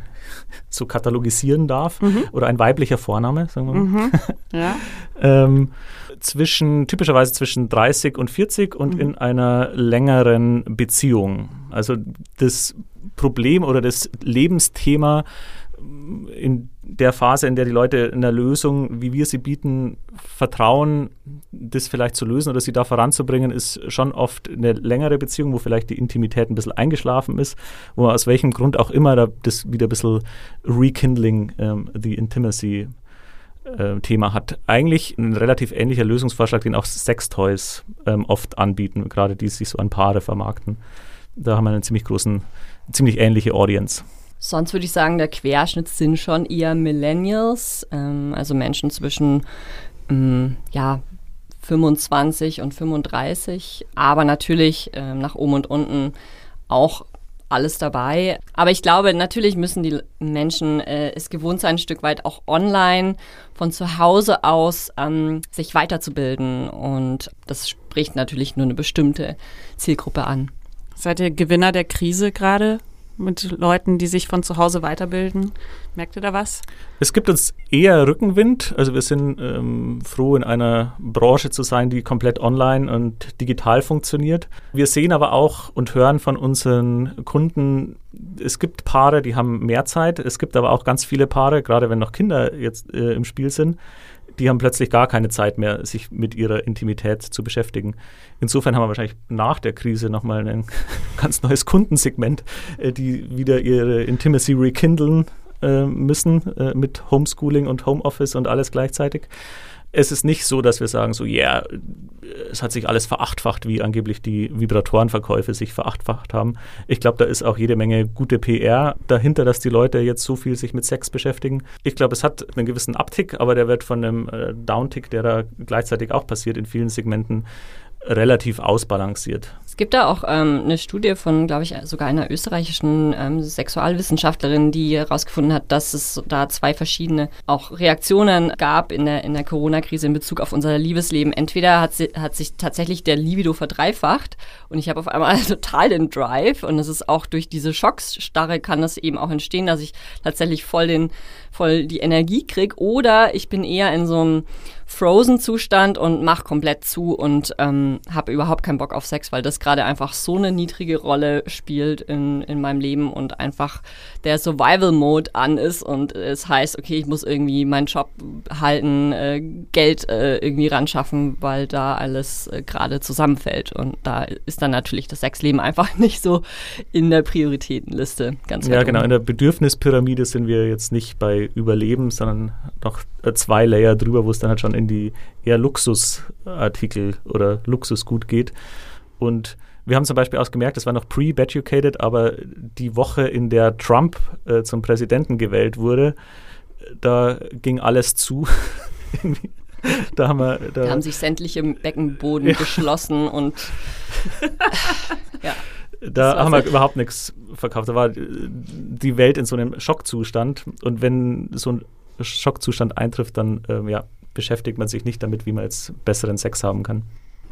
so katalogisieren darf, mhm. oder ein weiblicher Vorname, sagen wir mal. Mhm. [LAUGHS] Ja. ähm, zwischen, typischerweise zwischen 30 und 40 und mhm. in einer längeren Beziehung. Also das Problem oder das Lebensthema in der Phase, in der die Leute in der Lösung, wie wir sie bieten, vertrauen, das vielleicht zu lösen oder sie da voranzubringen, ist schon oft eine längere Beziehung, wo vielleicht die Intimität ein bisschen eingeschlafen ist, wo man aus welchem Grund auch immer da das wieder ein bisschen rekindling um, the intimacy äh, Thema hat. Eigentlich ein relativ ähnlicher Lösungsvorschlag, den auch Sextoys ähm, oft anbieten, gerade die sich so an Paare vermarkten. Da haben wir einen ziemlich großen, ziemlich ähnliche Audience. Sonst würde ich sagen, der Querschnitt sind schon eher Millennials, ähm, also Menschen zwischen ähm, ja, 25 und 35, aber natürlich ähm, nach oben und unten auch alles dabei. Aber ich glaube, natürlich müssen die Menschen äh, es gewohnt sein, ein Stück weit auch online von zu Hause aus ähm, sich weiterzubilden. Und das spricht natürlich nur eine bestimmte Zielgruppe an. Seid ihr Gewinner der Krise gerade? Mit Leuten, die sich von zu Hause weiterbilden? Merkt ihr da was? Es gibt uns eher Rückenwind. Also wir sind ähm, froh, in einer Branche zu sein, die komplett online und digital funktioniert. Wir sehen aber auch und hören von unseren Kunden, es gibt Paare, die haben mehr Zeit. Es gibt aber auch ganz viele Paare, gerade wenn noch Kinder jetzt äh, im Spiel sind, die haben plötzlich gar keine Zeit mehr, sich mit ihrer Intimität zu beschäftigen. Insofern haben wir wahrscheinlich nach der Krise nochmal ein [LAUGHS] ganz neues Kundensegment, äh, die wieder ihre Intimacy rekindlen äh, müssen äh, mit Homeschooling und Homeoffice und alles gleichzeitig es ist nicht so, dass wir sagen, so, ja, yeah, es hat sich alles verachtfacht, wie angeblich die Vibratorenverkäufe sich verachtfacht haben. Ich glaube, da ist auch jede Menge gute PR dahinter, dass die Leute jetzt so viel sich mit Sex beschäftigen. Ich glaube, es hat einen gewissen Abtick, aber der wird von einem äh, Downtick, der da gleichzeitig auch passiert in vielen Segmenten, relativ ausbalanciert. Es gibt da auch ähm, eine Studie von, glaube ich, sogar einer österreichischen ähm, Sexualwissenschaftlerin, die herausgefunden hat, dass es da zwei verschiedene auch Reaktionen gab in der, in der Corona-Krise in Bezug auf unser Liebesleben. Entweder hat, sie, hat sich tatsächlich der Libido verdreifacht und ich habe auf einmal [LAUGHS] total den Drive und es ist auch durch diese Schocksstarre kann das eben auch entstehen, dass ich tatsächlich voll den voll die Energie kriege oder ich bin eher in so einem Frozen-Zustand und mach komplett zu und ähm, habe überhaupt keinen Bock auf Sex, weil das gerade einfach so eine niedrige Rolle spielt in, in meinem Leben und einfach der Survival-Mode an ist und es heißt, okay, ich muss irgendwie meinen Job halten, äh, Geld äh, irgendwie ran schaffen, weil da alles äh, gerade zusammenfällt. Und da ist dann natürlich das Sexleben [LAUGHS] einfach nicht so in der Prioritätenliste ganz Ja, genau. In der Bedürfnispyramide sind wir jetzt nicht bei Überleben, sondern noch zwei Layer drüber, wo es dann halt schon in die eher Luxusartikel oder Luxusgut geht. Und wir haben zum Beispiel ausgemerkt, es war noch pre-beducated, aber die Woche, in der Trump äh, zum Präsidenten gewählt wurde, da ging alles zu. [LAUGHS] da haben wir. Da, da, haben sich sämtliche Beckenboden ja. geschlossen und. [LAUGHS] ja. Da haben wir überhaupt nichts verkauft. Da war die Welt in so einem Schockzustand. Und wenn so ein Schockzustand eintrifft, dann ähm, ja, beschäftigt man sich nicht damit, wie man jetzt besseren Sex haben kann.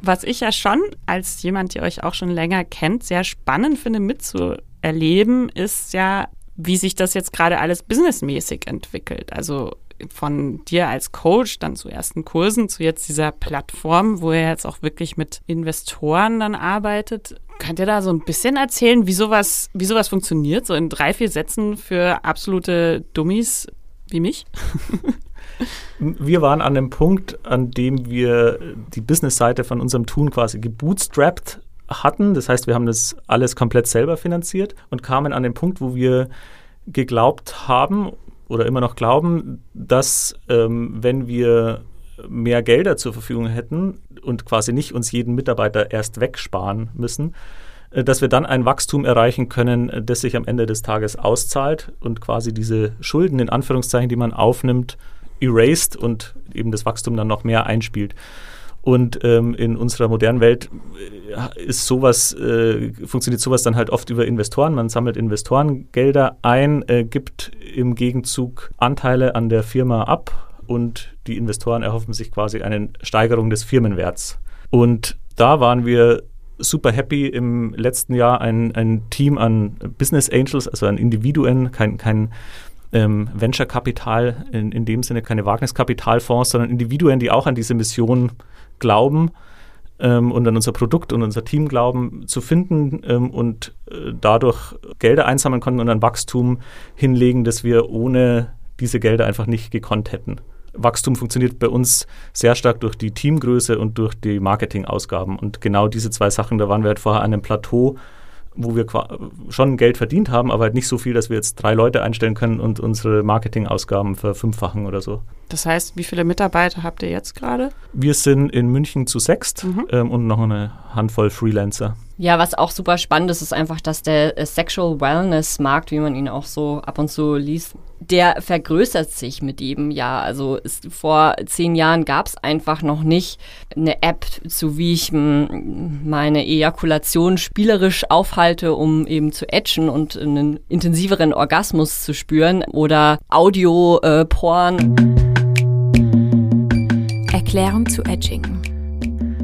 Was ich ja schon als jemand, der euch auch schon länger kennt, sehr spannend finde mitzuerleben, ist ja, wie sich das jetzt gerade alles businessmäßig entwickelt. Also von dir als Coach dann zu ersten Kursen, zu jetzt dieser Plattform, wo ihr jetzt auch wirklich mit Investoren dann arbeitet. Könnt ihr da so ein bisschen erzählen, wie sowas, wie sowas funktioniert, so in drei, vier Sätzen für absolute Dummies wie mich? [LAUGHS] wir waren an dem Punkt, an dem wir die Business-Seite von unserem Tun quasi gebootstrapped hatten. Das heißt, wir haben das alles komplett selber finanziert und kamen an den Punkt, wo wir geglaubt haben oder immer noch glauben, dass ähm, wenn wir mehr Gelder zur Verfügung hätten und quasi nicht uns jeden Mitarbeiter erst wegsparen müssen, äh, dass wir dann ein Wachstum erreichen können, äh, das sich am Ende des Tages auszahlt und quasi diese Schulden in Anführungszeichen, die man aufnimmt, erased und eben das Wachstum dann noch mehr einspielt. Und ähm, in unserer modernen Welt äh, ist sowas, äh, funktioniert sowas dann halt oft über Investoren. Man sammelt Investorengelder ein, äh, gibt im Gegenzug Anteile an der Firma ab und die Investoren erhoffen sich quasi eine Steigerung des Firmenwerts. Und da waren wir super happy im letzten Jahr ein, ein Team an Business Angels, also an Individuen, kein, kein ähm, Venture-Kapital in, in dem Sinne, keine Wagniskapitalfonds, sondern Individuen, die auch an diese Mission glauben ähm, und an unser Produkt und unser Team glauben, zu finden ähm, und äh, dadurch Gelder einsammeln konnten und ein Wachstum hinlegen, das wir ohne diese Gelder einfach nicht gekonnt hätten. Wachstum funktioniert bei uns sehr stark durch die Teamgröße und durch die Marketingausgaben. Und genau diese zwei Sachen, da waren wir halt vorher an einem Plateau, wo wir schon Geld verdient haben, aber halt nicht so viel, dass wir jetzt drei Leute einstellen können und unsere Marketingausgaben verfünffachen oder so. Das heißt, wie viele Mitarbeiter habt ihr jetzt gerade? Wir sind in München zu sechst mhm. ähm, und noch eine Handvoll Freelancer. Ja, was auch super spannend ist, ist einfach, dass der äh, Sexual Wellness Markt, wie man ihn auch so ab und zu liest, der vergrößert sich mit jedem Jahr. Also ist, vor zehn Jahren gab es einfach noch nicht eine App, zu wie ich meine Ejakulation spielerisch aufhalte, um eben zu etchen und einen intensiveren Orgasmus zu spüren oder Audio-Porn. Äh, Erklärung zu Edging.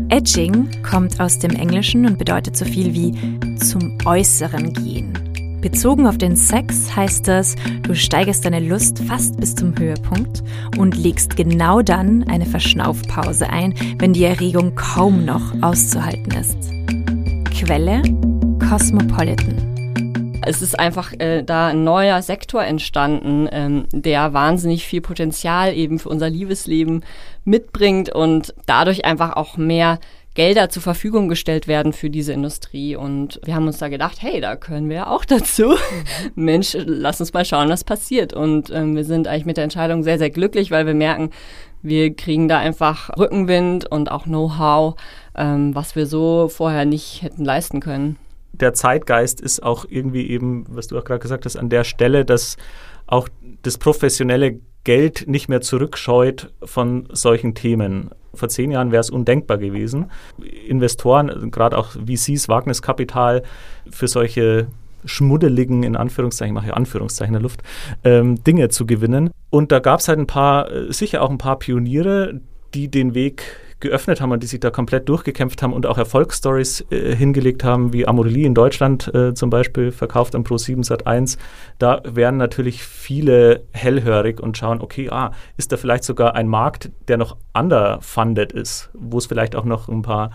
Edging kommt aus dem Englischen und bedeutet so viel wie zum Äußeren gehen. Bezogen auf den Sex heißt das, du steigerst deine Lust fast bis zum Höhepunkt und legst genau dann eine Verschnaufpause ein, wenn die Erregung kaum noch auszuhalten ist. Quelle Cosmopolitan es ist einfach äh, da ein neuer Sektor entstanden, ähm, der wahnsinnig viel Potenzial eben für unser Liebesleben mitbringt und dadurch einfach auch mehr Gelder zur Verfügung gestellt werden für diese Industrie. Und wir haben uns da gedacht, hey, da können wir ja auch [LAUGHS] dazu. Mensch, lass uns mal schauen, was passiert. Und ähm, wir sind eigentlich mit der Entscheidung sehr, sehr glücklich, weil wir merken, wir kriegen da einfach Rückenwind und auch Know-how, ähm, was wir so vorher nicht hätten leisten können der Zeitgeist ist auch irgendwie eben, was du auch gerade gesagt hast, an der Stelle, dass auch das professionelle Geld nicht mehr zurückscheut von solchen Themen. Vor zehn Jahren wäre es undenkbar gewesen, Investoren, gerade auch VCs, Wagniskapital für solche schmuddeligen, in Anführungszeichen, ich mache ja Anführungszeichen in der Luft, ähm, Dinge zu gewinnen. Und da gab es halt ein paar, äh, sicher auch ein paar Pioniere, die den Weg geöffnet haben und die sich da komplett durchgekämpft haben und auch Erfolgsstories äh, hingelegt haben, wie Amorelie in Deutschland äh, zum Beispiel, verkauft am Pro7 Sat 1, da werden natürlich viele hellhörig und schauen, okay, ah, ist da vielleicht sogar ein Markt, der noch underfunded ist, wo es vielleicht auch noch ein paar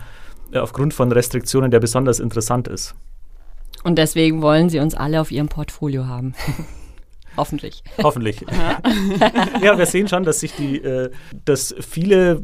äh, aufgrund von Restriktionen, der besonders interessant ist. Und deswegen wollen sie uns alle auf ihrem Portfolio haben. [LAUGHS] Hoffentlich. Hoffentlich. [LAUGHS] ja, wir sehen schon, dass sich die, äh, dass viele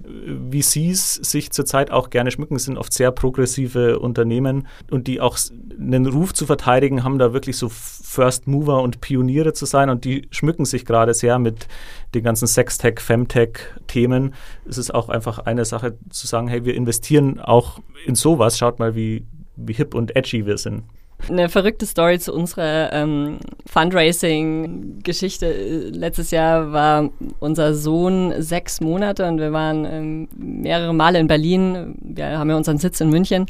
VCs sich zurzeit auch gerne schmücken, es sind oft sehr progressive Unternehmen und die auch einen Ruf zu verteidigen haben, da wirklich so First Mover und Pioniere zu sein und die schmücken sich gerade sehr mit den ganzen Sextech, Femtech-Themen. Es ist auch einfach eine Sache zu sagen, hey, wir investieren auch in sowas, schaut mal, wie, wie hip und edgy wir sind. Eine verrückte Story zu unserer ähm, Fundraising-Geschichte. Letztes Jahr war unser Sohn sechs Monate und wir waren ähm, mehrere Male in Berlin. Wir haben ja unseren Sitz in München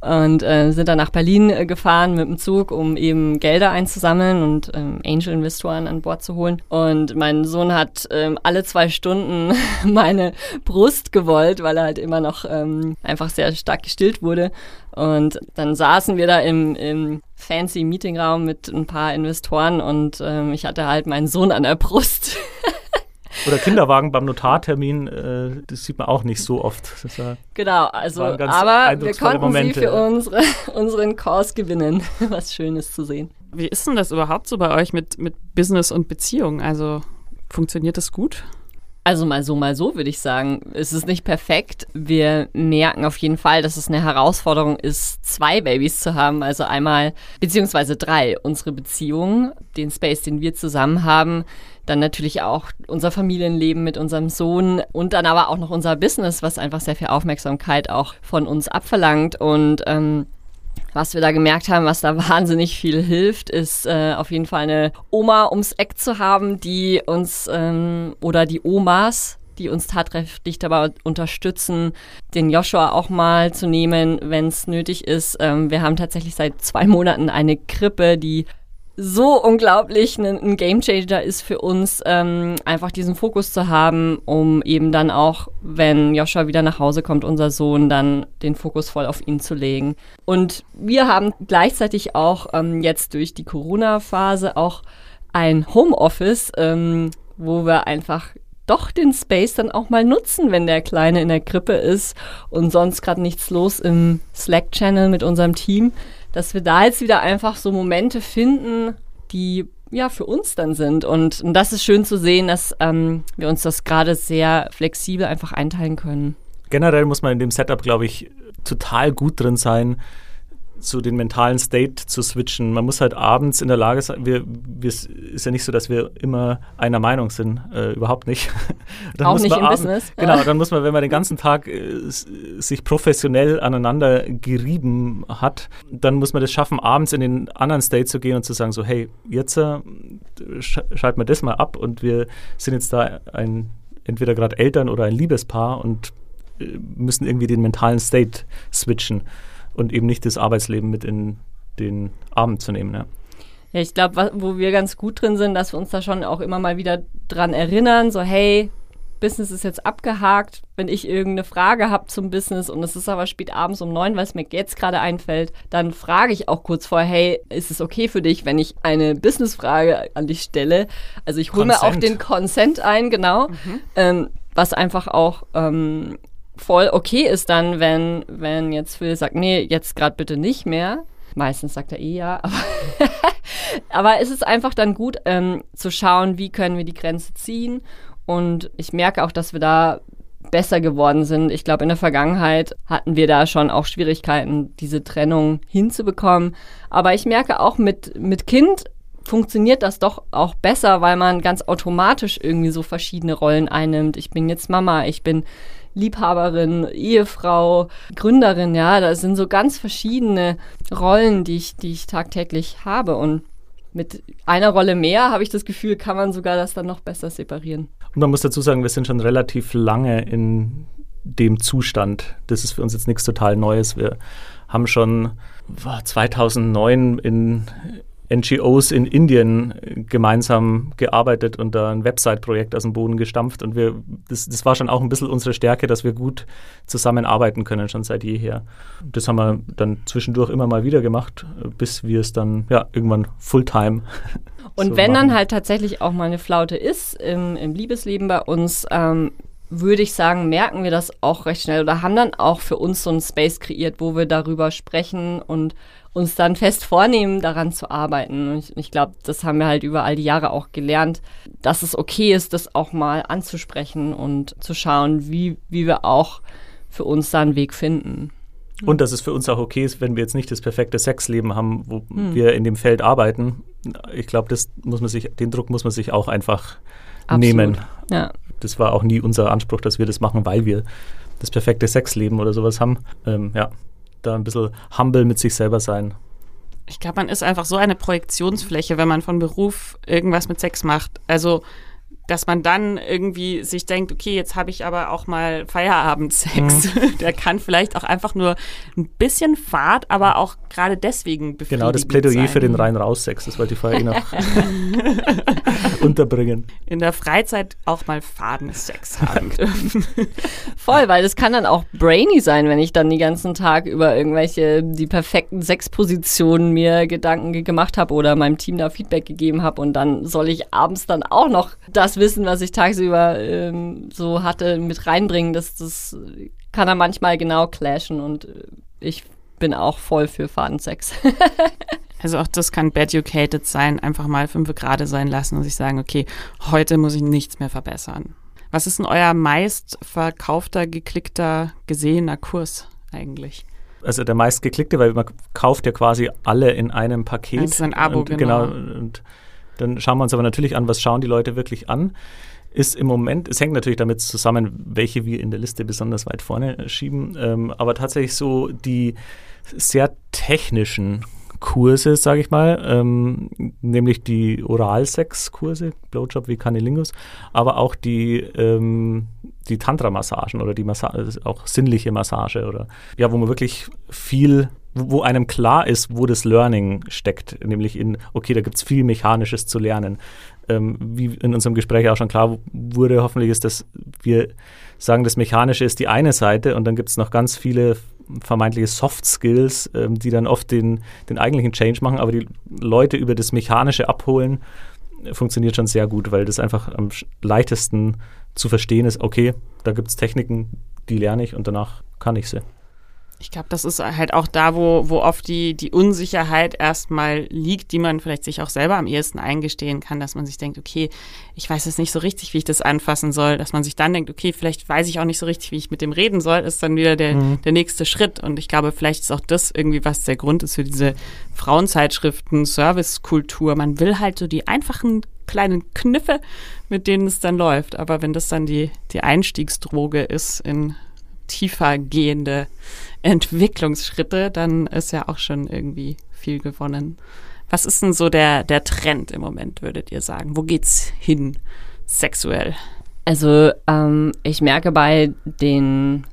und äh, sind dann nach Berlin äh, gefahren mit dem Zug, um eben Gelder einzusammeln und ähm, Angel-Investoren an Bord zu holen. Und mein Sohn hat ähm, alle zwei Stunden [LAUGHS] meine Brust gewollt, weil er halt immer noch ähm, einfach sehr stark gestillt wurde. Und dann saßen wir da im, im fancy Meetingraum mit ein paar Investoren und ähm, ich hatte halt meinen Sohn an der Brust. [LAUGHS] Oder Kinderwagen beim Notartermin, äh, das sieht man auch nicht so oft. Ja genau, also aber wir konnten Momente. sie für unsere, [LAUGHS] unseren Kurs gewinnen. [LAUGHS] Was Schönes zu sehen. Wie ist denn das überhaupt so bei euch mit, mit Business und Beziehung? Also funktioniert das gut? Also mal so, mal so würde ich sagen. Es ist nicht perfekt. Wir merken auf jeden Fall, dass es eine Herausforderung ist, zwei Babys zu haben. Also einmal, beziehungsweise drei. Unsere Beziehung, den Space, den wir zusammen haben. Dann natürlich auch unser Familienleben mit unserem Sohn und dann aber auch noch unser Business, was einfach sehr viel Aufmerksamkeit auch von uns abverlangt. Und ähm, was wir da gemerkt haben, was da [LAUGHS] wahnsinnig viel hilft, ist äh, auf jeden Fall eine Oma ums Eck zu haben, die uns ähm, oder die Omas, die uns tatkräftig dabei unterstützen, den Joshua auch mal zu nehmen, wenn es nötig ist. Ähm, wir haben tatsächlich seit zwei Monaten eine Krippe, die so unglaublich ein, ein Gamechanger ist für uns, ähm, einfach diesen Fokus zu haben, um eben dann auch, wenn Joshua wieder nach Hause kommt, unser Sohn, dann den Fokus voll auf ihn zu legen. Und wir haben gleichzeitig auch ähm, jetzt durch die Corona-Phase auch ein Homeoffice, ähm, wo wir einfach doch den Space dann auch mal nutzen, wenn der Kleine in der Krippe ist und sonst gerade nichts los im Slack-Channel mit unserem Team dass wir da jetzt wieder einfach so Momente finden, die ja für uns dann sind. Und, und das ist schön zu sehen, dass ähm, wir uns das gerade sehr flexibel einfach einteilen können. Generell muss man in dem Setup, glaube ich, total gut drin sein, zu den mentalen State zu switchen. Man muss halt abends in der Lage sein, wir, wir ist ja nicht so, dass wir immer einer Meinung sind, äh, überhaupt nicht. [LAUGHS] dann Auch nicht im abends, Business. Genau, dann muss man, wenn man den ganzen Tag äh, sich professionell aneinander gerieben hat, dann muss man das schaffen, abends in den anderen State zu gehen und zu sagen, so hey, jetzt äh, sch schalten wir das mal ab und wir sind jetzt da ein entweder gerade Eltern oder ein Liebespaar und äh, müssen irgendwie den mentalen State switchen und eben nicht das Arbeitsleben mit in den Abend zu nehmen. Ja. Ja, ich glaube, wo wir ganz gut drin sind, dass wir uns da schon auch immer mal wieder dran erinnern, so hey, Business ist jetzt abgehakt. Wenn ich irgendeine Frage habe zum Business und es ist aber spät abends um neun, weil es mir jetzt gerade einfällt, dann frage ich auch kurz vorher, hey, ist es okay für dich, wenn ich eine Businessfrage an dich stelle? Also ich hole mir auch den Consent ein, genau. Mhm. Ähm, was einfach auch ähm, voll okay ist dann, wenn, wenn jetzt Phil sagt, nee, jetzt gerade bitte nicht mehr. Meistens sagt er eh ja, aber, [LAUGHS] aber es ist einfach dann gut ähm, zu schauen, wie können wir die Grenze ziehen. Und ich merke auch, dass wir da besser geworden sind. Ich glaube, in der Vergangenheit hatten wir da schon auch Schwierigkeiten, diese Trennung hinzubekommen. Aber ich merke auch mit, mit Kind funktioniert das doch auch besser, weil man ganz automatisch irgendwie so verschiedene Rollen einnimmt. Ich bin jetzt Mama, ich bin Liebhaberin, Ehefrau, Gründerin, ja, das sind so ganz verschiedene Rollen, die ich, die ich tagtäglich habe und mit einer Rolle mehr habe ich das Gefühl, kann man sogar das dann noch besser separieren. Und man muss dazu sagen, wir sind schon relativ lange in dem Zustand. Das ist für uns jetzt nichts total Neues. Wir haben schon 2009 in NGOs in Indien gemeinsam gearbeitet und da ein Website-Projekt aus dem Boden gestampft. Und wir, das, das war schon auch ein bisschen unsere Stärke, dass wir gut zusammenarbeiten können, schon seit jeher. Das haben wir dann zwischendurch immer mal wieder gemacht, bis wir es dann ja irgendwann Fulltime. [LAUGHS] Und so wenn machen. dann halt tatsächlich auch mal eine Flaute ist im, im Liebesleben bei uns, ähm, würde ich sagen, merken wir das auch recht schnell oder haben dann auch für uns so einen Space kreiert, wo wir darüber sprechen und uns dann fest vornehmen, daran zu arbeiten. Und ich, ich glaube, das haben wir halt über all die Jahre auch gelernt, dass es okay ist, das auch mal anzusprechen und zu schauen, wie, wie wir auch für uns da einen Weg finden. Und dass es für uns auch okay ist, wenn wir jetzt nicht das perfekte Sexleben haben, wo hm. wir in dem Feld arbeiten. Ich glaube, das muss man sich, den Druck muss man sich auch einfach Absolut. nehmen. Ja. Das war auch nie unser Anspruch, dass wir das machen, weil wir das perfekte Sexleben oder sowas haben. Ähm, ja, da ein bisschen humble mit sich selber sein. Ich glaube, man ist einfach so eine Projektionsfläche, wenn man von Beruf irgendwas mit Sex macht. Also dass man dann irgendwie sich denkt, okay, jetzt habe ich aber auch mal Feierabendsex. Mhm. [LAUGHS] Der kann vielleicht auch einfach nur ein bisschen Fahrt, aber auch gerade deswegen befriedigend Genau, das Plädoyer sein. für den rein-raus-Sex, das wollte ich vorher eh noch [LAUGHS] unterbringen. In der Freizeit auch mal Fadensex [LAUGHS] haben dürfen. Voll, weil das kann dann auch brainy sein, wenn ich dann den ganzen Tag über irgendwelche, die perfekten Sexpositionen mir Gedanken gemacht habe oder meinem Team da Feedback gegeben habe und dann soll ich abends dann auch noch das das Wissen, was ich tagsüber ähm, so hatte, mit reinbringen. Das, das kann er manchmal genau clashen und äh, ich bin auch voll für Fadensex. [LAUGHS] also auch das kann bad-educated sein, einfach mal fünf Grade sein lassen und sich sagen, okay, heute muss ich nichts mehr verbessern. Was ist denn euer meist verkaufter, geklickter, gesehener Kurs eigentlich? Also der meist geklickte, weil man kauft ja quasi alle in einem Paket. Das ist ein Abo, und, genau. genau und dann schauen wir uns aber natürlich an, was schauen die Leute wirklich an. Ist im Moment, es hängt natürlich damit zusammen, welche wir in der Liste besonders weit vorne schieben, ähm, aber tatsächlich so die sehr technischen Kurse, sage ich mal, ähm, nämlich die Oralsex-Kurse, Blowjob wie Canilingus, aber auch die, ähm, die Tantra-Massagen oder die Massa auch sinnliche Massage oder ja, wo man wirklich viel wo einem klar ist, wo das Learning steckt, nämlich in, okay, da gibt es viel Mechanisches zu lernen. Ähm, wie in unserem Gespräch auch schon klar wurde, hoffentlich ist, dass wir sagen, das Mechanische ist die eine Seite und dann gibt es noch ganz viele vermeintliche Soft Skills, ähm, die dann oft den, den eigentlichen Change machen, aber die Leute über das Mechanische abholen, funktioniert schon sehr gut, weil das einfach am leichtesten zu verstehen ist, okay, da gibt es Techniken, die lerne ich und danach kann ich sie. Ich glaube, das ist halt auch da, wo, wo oft die, die Unsicherheit erstmal liegt, die man vielleicht sich auch selber am ehesten eingestehen kann, dass man sich denkt, okay, ich weiß jetzt nicht so richtig, wie ich das anfassen soll, dass man sich dann denkt, okay, vielleicht weiß ich auch nicht so richtig, wie ich mit dem reden soll, ist dann wieder der, mhm. der nächste Schritt. Und ich glaube, vielleicht ist auch das irgendwie, was der Grund ist für diese Frauenzeitschriften, Servicekultur. Man will halt so die einfachen kleinen Kniffe, mit denen es dann läuft. Aber wenn das dann die, die Einstiegsdroge ist in tiefer gehende Entwicklungsschritte, dann ist ja auch schon irgendwie viel gewonnen. Was ist denn so der, der Trend im Moment, würdet ihr sagen? Wo geht's hin sexuell? Also ähm, ich merke bei den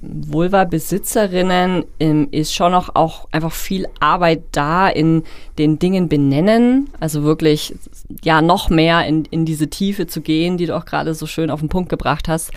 Vulva-Besitzerinnen ähm, ist schon noch auch einfach viel Arbeit da in den Dingen benennen. Also wirklich, ja, noch mehr in, in diese Tiefe zu gehen, die du auch gerade so schön auf den Punkt gebracht hast.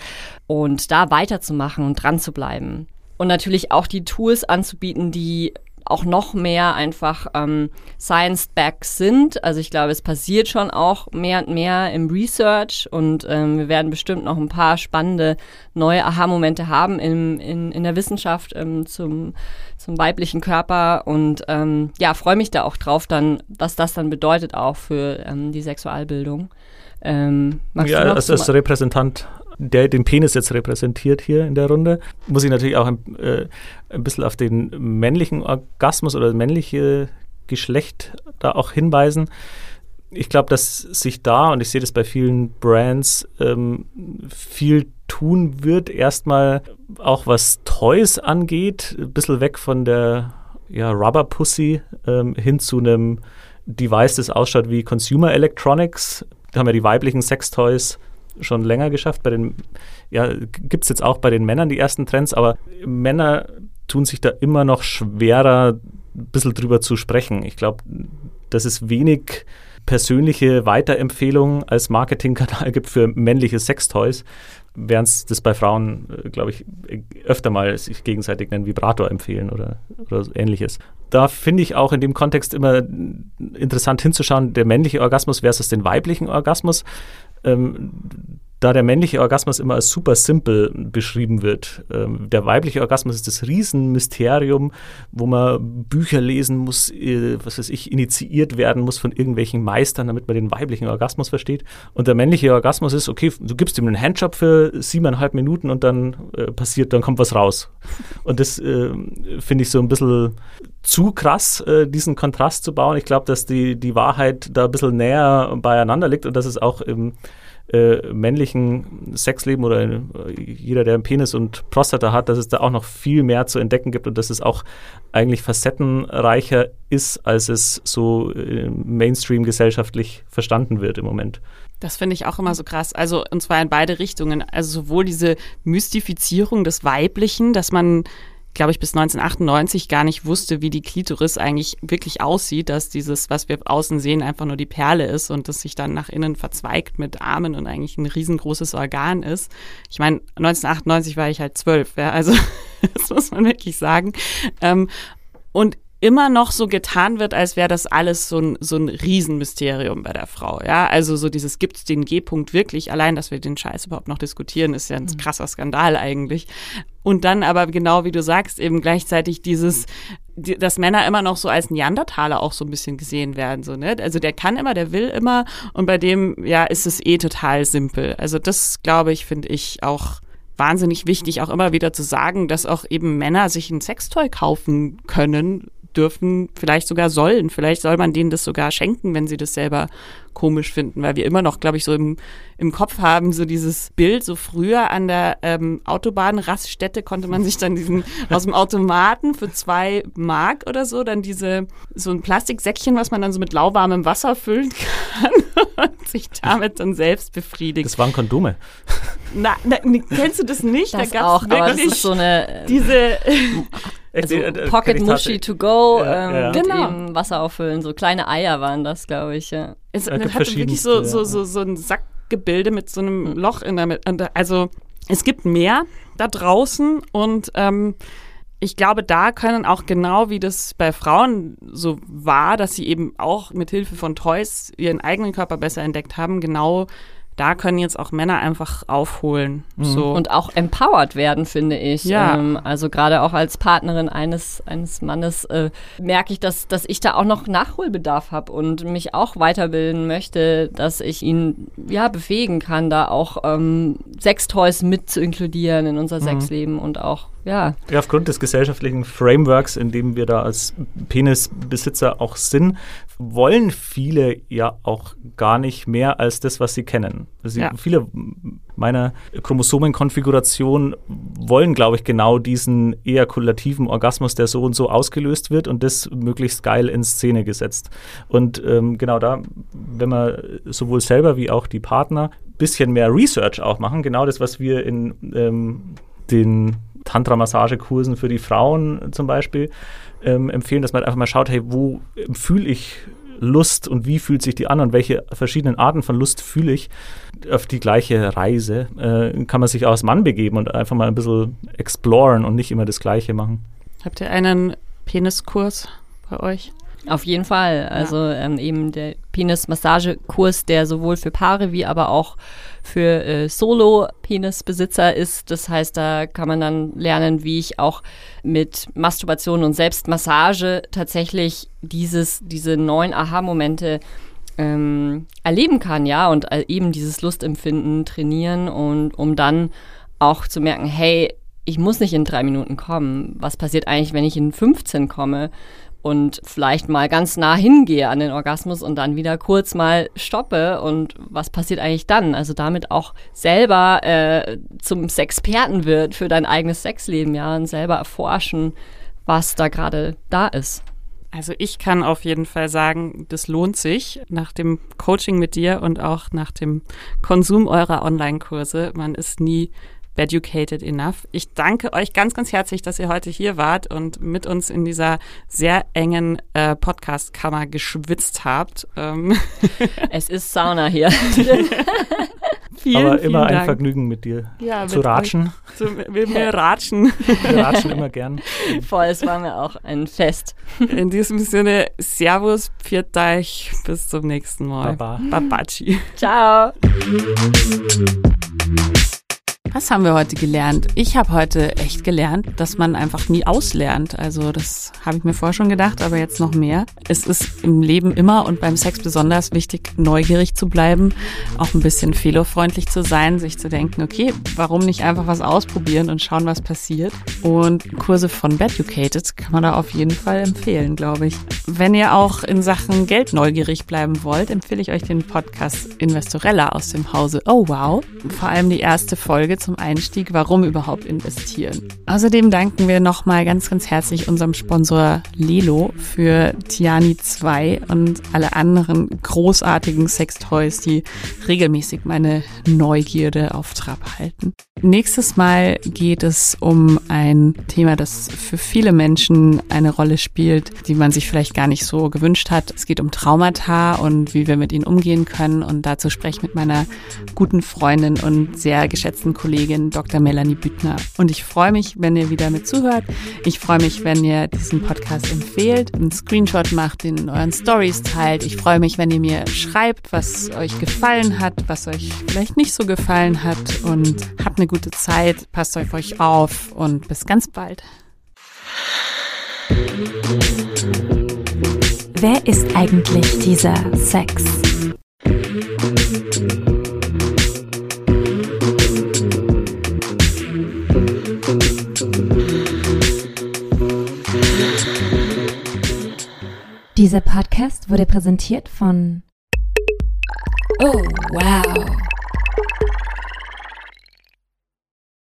Und da weiterzumachen und dran zu bleiben und natürlich auch die Tools anzubieten, die auch noch mehr einfach ähm, Science-Back sind. Also ich glaube, es passiert schon auch mehr und mehr im Research und ähm, wir werden bestimmt noch ein paar spannende neue Aha-Momente haben in, in, in der Wissenschaft ähm, zum, zum weiblichen Körper und ähm, ja, freue mich da auch drauf, dann, was das dann bedeutet auch für ähm, die Sexualbildung. Ähm, ja, als, als Repräsentant der den Penis jetzt repräsentiert hier in der Runde, muss ich natürlich auch ein, äh, ein bisschen auf den männlichen Orgasmus oder das männliche Geschlecht da auch hinweisen. Ich glaube, dass sich da, und ich sehe das bei vielen Brands, ähm, viel tun wird. Erstmal auch was Toys angeht, ein bisschen weg von der ja, Rubber Pussy ähm, hin zu einem Device, das ausschaut wie Consumer Electronics. Da haben wir die weiblichen Sextoys schon länger geschafft. Bei den, ja, gibt es jetzt auch bei den Männern die ersten Trends, aber Männer tun sich da immer noch schwerer, ein bisschen drüber zu sprechen. Ich glaube, dass es wenig persönliche Weiterempfehlungen als Marketingkanal [LAUGHS] gibt für männliche Sextoys, während es das bei Frauen, äh, glaube ich, öfter mal sich gegenseitig einen Vibrator empfehlen oder, oder ähnliches. Da finde ich auch in dem Kontext immer interessant hinzuschauen, der männliche Orgasmus versus den weiblichen Orgasmus. Ähm, da der männliche Orgasmus immer als super simpel beschrieben wird. Ähm, der weibliche Orgasmus ist das Riesenmysterium, wo man Bücher lesen muss, äh, was weiß ich, initiiert werden muss von irgendwelchen Meistern, damit man den weiblichen Orgasmus versteht. Und der männliche Orgasmus ist, okay, du gibst ihm einen Handjob für siebeneinhalb Minuten und dann äh, passiert, dann kommt was raus. Und das äh, finde ich so ein bisschen zu krass, äh, diesen Kontrast zu bauen. Ich glaube, dass die, die Wahrheit da ein bisschen näher beieinander liegt und dass es auch im äh, männlichen Sexleben oder äh, jeder, der einen Penis und Prostata hat, dass es da auch noch viel mehr zu entdecken gibt und dass es auch eigentlich facettenreicher ist, als es so äh, Mainstream gesellschaftlich verstanden wird im Moment. Das finde ich auch immer so krass. Also, und zwar in beide Richtungen. Also sowohl diese Mystifizierung des Weiblichen, dass man glaube ich, bis 1998 gar nicht wusste, wie die Klitoris eigentlich wirklich aussieht, dass dieses, was wir außen sehen, einfach nur die Perle ist und das sich dann nach innen verzweigt mit Armen und eigentlich ein riesengroßes Organ ist. Ich meine, 1998 war ich halt zwölf, ja, also [LAUGHS] das muss man wirklich sagen. Ähm, und immer noch so getan wird, als wäre das alles so ein, so ein Riesenmysterium bei der Frau. Ja, also so dieses gibt es den G-Punkt wirklich. Allein, dass wir den Scheiß überhaupt noch diskutieren, ist ja ein mhm. krasser Skandal eigentlich. Und dann aber genau wie du sagst, eben gleichzeitig dieses, dass Männer immer noch so als Neandertaler auch so ein bisschen gesehen werden. So, ne? Also der kann immer, der will immer und bei dem, ja, ist es eh total simpel. Also das, glaube ich, finde ich auch wahnsinnig wichtig, auch immer wieder zu sagen, dass auch eben Männer sich ein Sextoy kaufen können, dürfen, vielleicht sogar sollen. Vielleicht soll man denen das sogar schenken, wenn sie das selber komisch finden, weil wir immer noch, glaube ich, so im, im Kopf haben, so dieses Bild, so früher an der ähm, Autobahnraststätte konnte man sich dann diesen [LAUGHS] aus dem Automaten für zwei Mark oder so, dann diese, so ein Plastiksäckchen, was man dann so mit lauwarmem Wasser füllen kann [LAUGHS] und sich damit dann selbst befriedigt. Das waren Kondome. Na, na kennst du das nicht? Das da gab es wirklich aber das ist so eine, diese also Pocket Mushy to go, ja, ähm, ja. genau. mit Wasser auffüllen. So kleine Eier waren das, glaube ich. Ja. Es ja, hatte wirklich so, so, so, so ein Sackgebilde mit so einem. Loch in der Mitte. Also es gibt mehr da draußen und ähm, ich glaube, da können auch genau wie das bei Frauen so war, dass sie eben auch mit Hilfe von Toys ihren eigenen Körper besser entdeckt haben, genau da können jetzt auch Männer einfach aufholen. Mhm. So. Und auch empowered werden, finde ich. Ja. Ähm, also gerade auch als Partnerin eines, eines Mannes äh, merke ich, dass, dass ich da auch noch Nachholbedarf habe und mich auch weiterbilden möchte, dass ich ihn ja befähigen kann, da auch ähm, Sextoys mit zu inkludieren in unser mhm. Sexleben und auch ja. ja. Aufgrund des gesellschaftlichen Frameworks, in dem wir da als Penisbesitzer auch sind, wollen viele ja auch gar nicht mehr als das, was sie kennen. Sie, ja. Viele meiner Chromosomenkonfiguration wollen, glaube ich, genau diesen ejakulativen Orgasmus, der so und so ausgelöst wird und das möglichst geil in Szene gesetzt. Und ähm, genau da, wenn man sowohl selber wie auch die Partner ein bisschen mehr Research auch machen, genau das, was wir in ähm, den Tantra-Massagekursen für die Frauen zum Beispiel ähm, empfehlen, dass man einfach mal schaut, hey, wo fühle ich Lust und wie fühlt sich die an und welche verschiedenen Arten von Lust fühle ich auf die gleiche Reise, äh, kann man sich auch als Mann begeben und einfach mal ein bisschen exploren und nicht immer das Gleiche machen. Habt ihr einen Peniskurs bei euch? Auf jeden Fall. Also ja. ähm, eben der Penis-Massagekurs, der sowohl für Paare wie aber auch für äh, Solo-Penisbesitzer ist. Das heißt, da kann man dann lernen, wie ich auch mit Masturbation und Selbstmassage tatsächlich dieses, diese neuen Aha-Momente ähm, erleben kann, ja, und äh, eben dieses Lustempfinden trainieren und um dann auch zu merken, hey, ich muss nicht in drei Minuten kommen. Was passiert eigentlich, wenn ich in 15 komme? Und vielleicht mal ganz nah hingehe an den Orgasmus und dann wieder kurz mal stoppe und was passiert eigentlich dann? Also damit auch selber äh, zum Sexperten wird für dein eigenes Sexleben, ja, und selber erforschen, was da gerade da ist. Also ich kann auf jeden Fall sagen, das lohnt sich nach dem Coaching mit dir und auch nach dem Konsum eurer Online-Kurse. Man ist nie Educated Enough. Ich danke euch ganz, ganz herzlich, dass ihr heute hier wart und mit uns in dieser sehr engen äh, Podcast-Kammer geschwitzt habt. Ähm. [LAUGHS] Es ist Sauna hier. [LAUGHS] [LAUGHS] vielen, Aber immer ein Dank. Vergnügen mit dir ja, zu ratschen. Zu, mit mir ratschen. Wir ratschen immer gern. Voll, es war mir auch ein Fest. In diesem Sinne, Servus, pfiat euch, bis zum nächsten Mal. Baba. Babaci. Ciao. Was haben wir heute gelernt? Ich habe heute echt gelernt, dass man einfach nie auslernt. Also das habe ich mir vorher schon gedacht, aber jetzt noch mehr. Es ist im Leben immer und beim Sex besonders wichtig, neugierig zu bleiben, auch ein bisschen fehlerfreundlich zu sein, sich zu denken, okay, warum nicht einfach was ausprobieren und schauen, was passiert. Und Kurse von Beducated kann man da auf jeden Fall empfehlen, glaube ich. Wenn ihr auch in Sachen Geld neugierig bleiben wollt, empfehle ich euch den Podcast Investorella aus dem Hause Oh Wow. Vor allem die erste Folge zum Einstieg, warum überhaupt investieren. Außerdem danken wir nochmal ganz, ganz herzlich unserem Sponsor Lelo für Tiani 2 und alle anderen großartigen Sextoys, die regelmäßig meine Neugierde auf Trab halten. Nächstes Mal geht es um ein Thema, das für viele Menschen eine Rolle spielt, die man sich vielleicht gar nicht so gewünscht hat. Es geht um Traumata und wie wir mit ihnen umgehen können. Und dazu spreche ich mit meiner guten Freundin und sehr geschätzten Kollegin Dr. Melanie Büttner. Und ich freue mich, wenn ihr wieder mit zuhört. Ich freue mich, wenn ihr diesen Podcast empfehlt, einen Screenshot macht, den in euren Stories teilt. Ich freue mich, wenn ihr mir schreibt, was euch gefallen hat, was euch vielleicht nicht so gefallen hat und habt eine gute Zeit, passt auf euch auf und bis ganz bald. Wer ist eigentlich dieser Sex? Dieser Podcast wurde präsentiert von Oh, wow.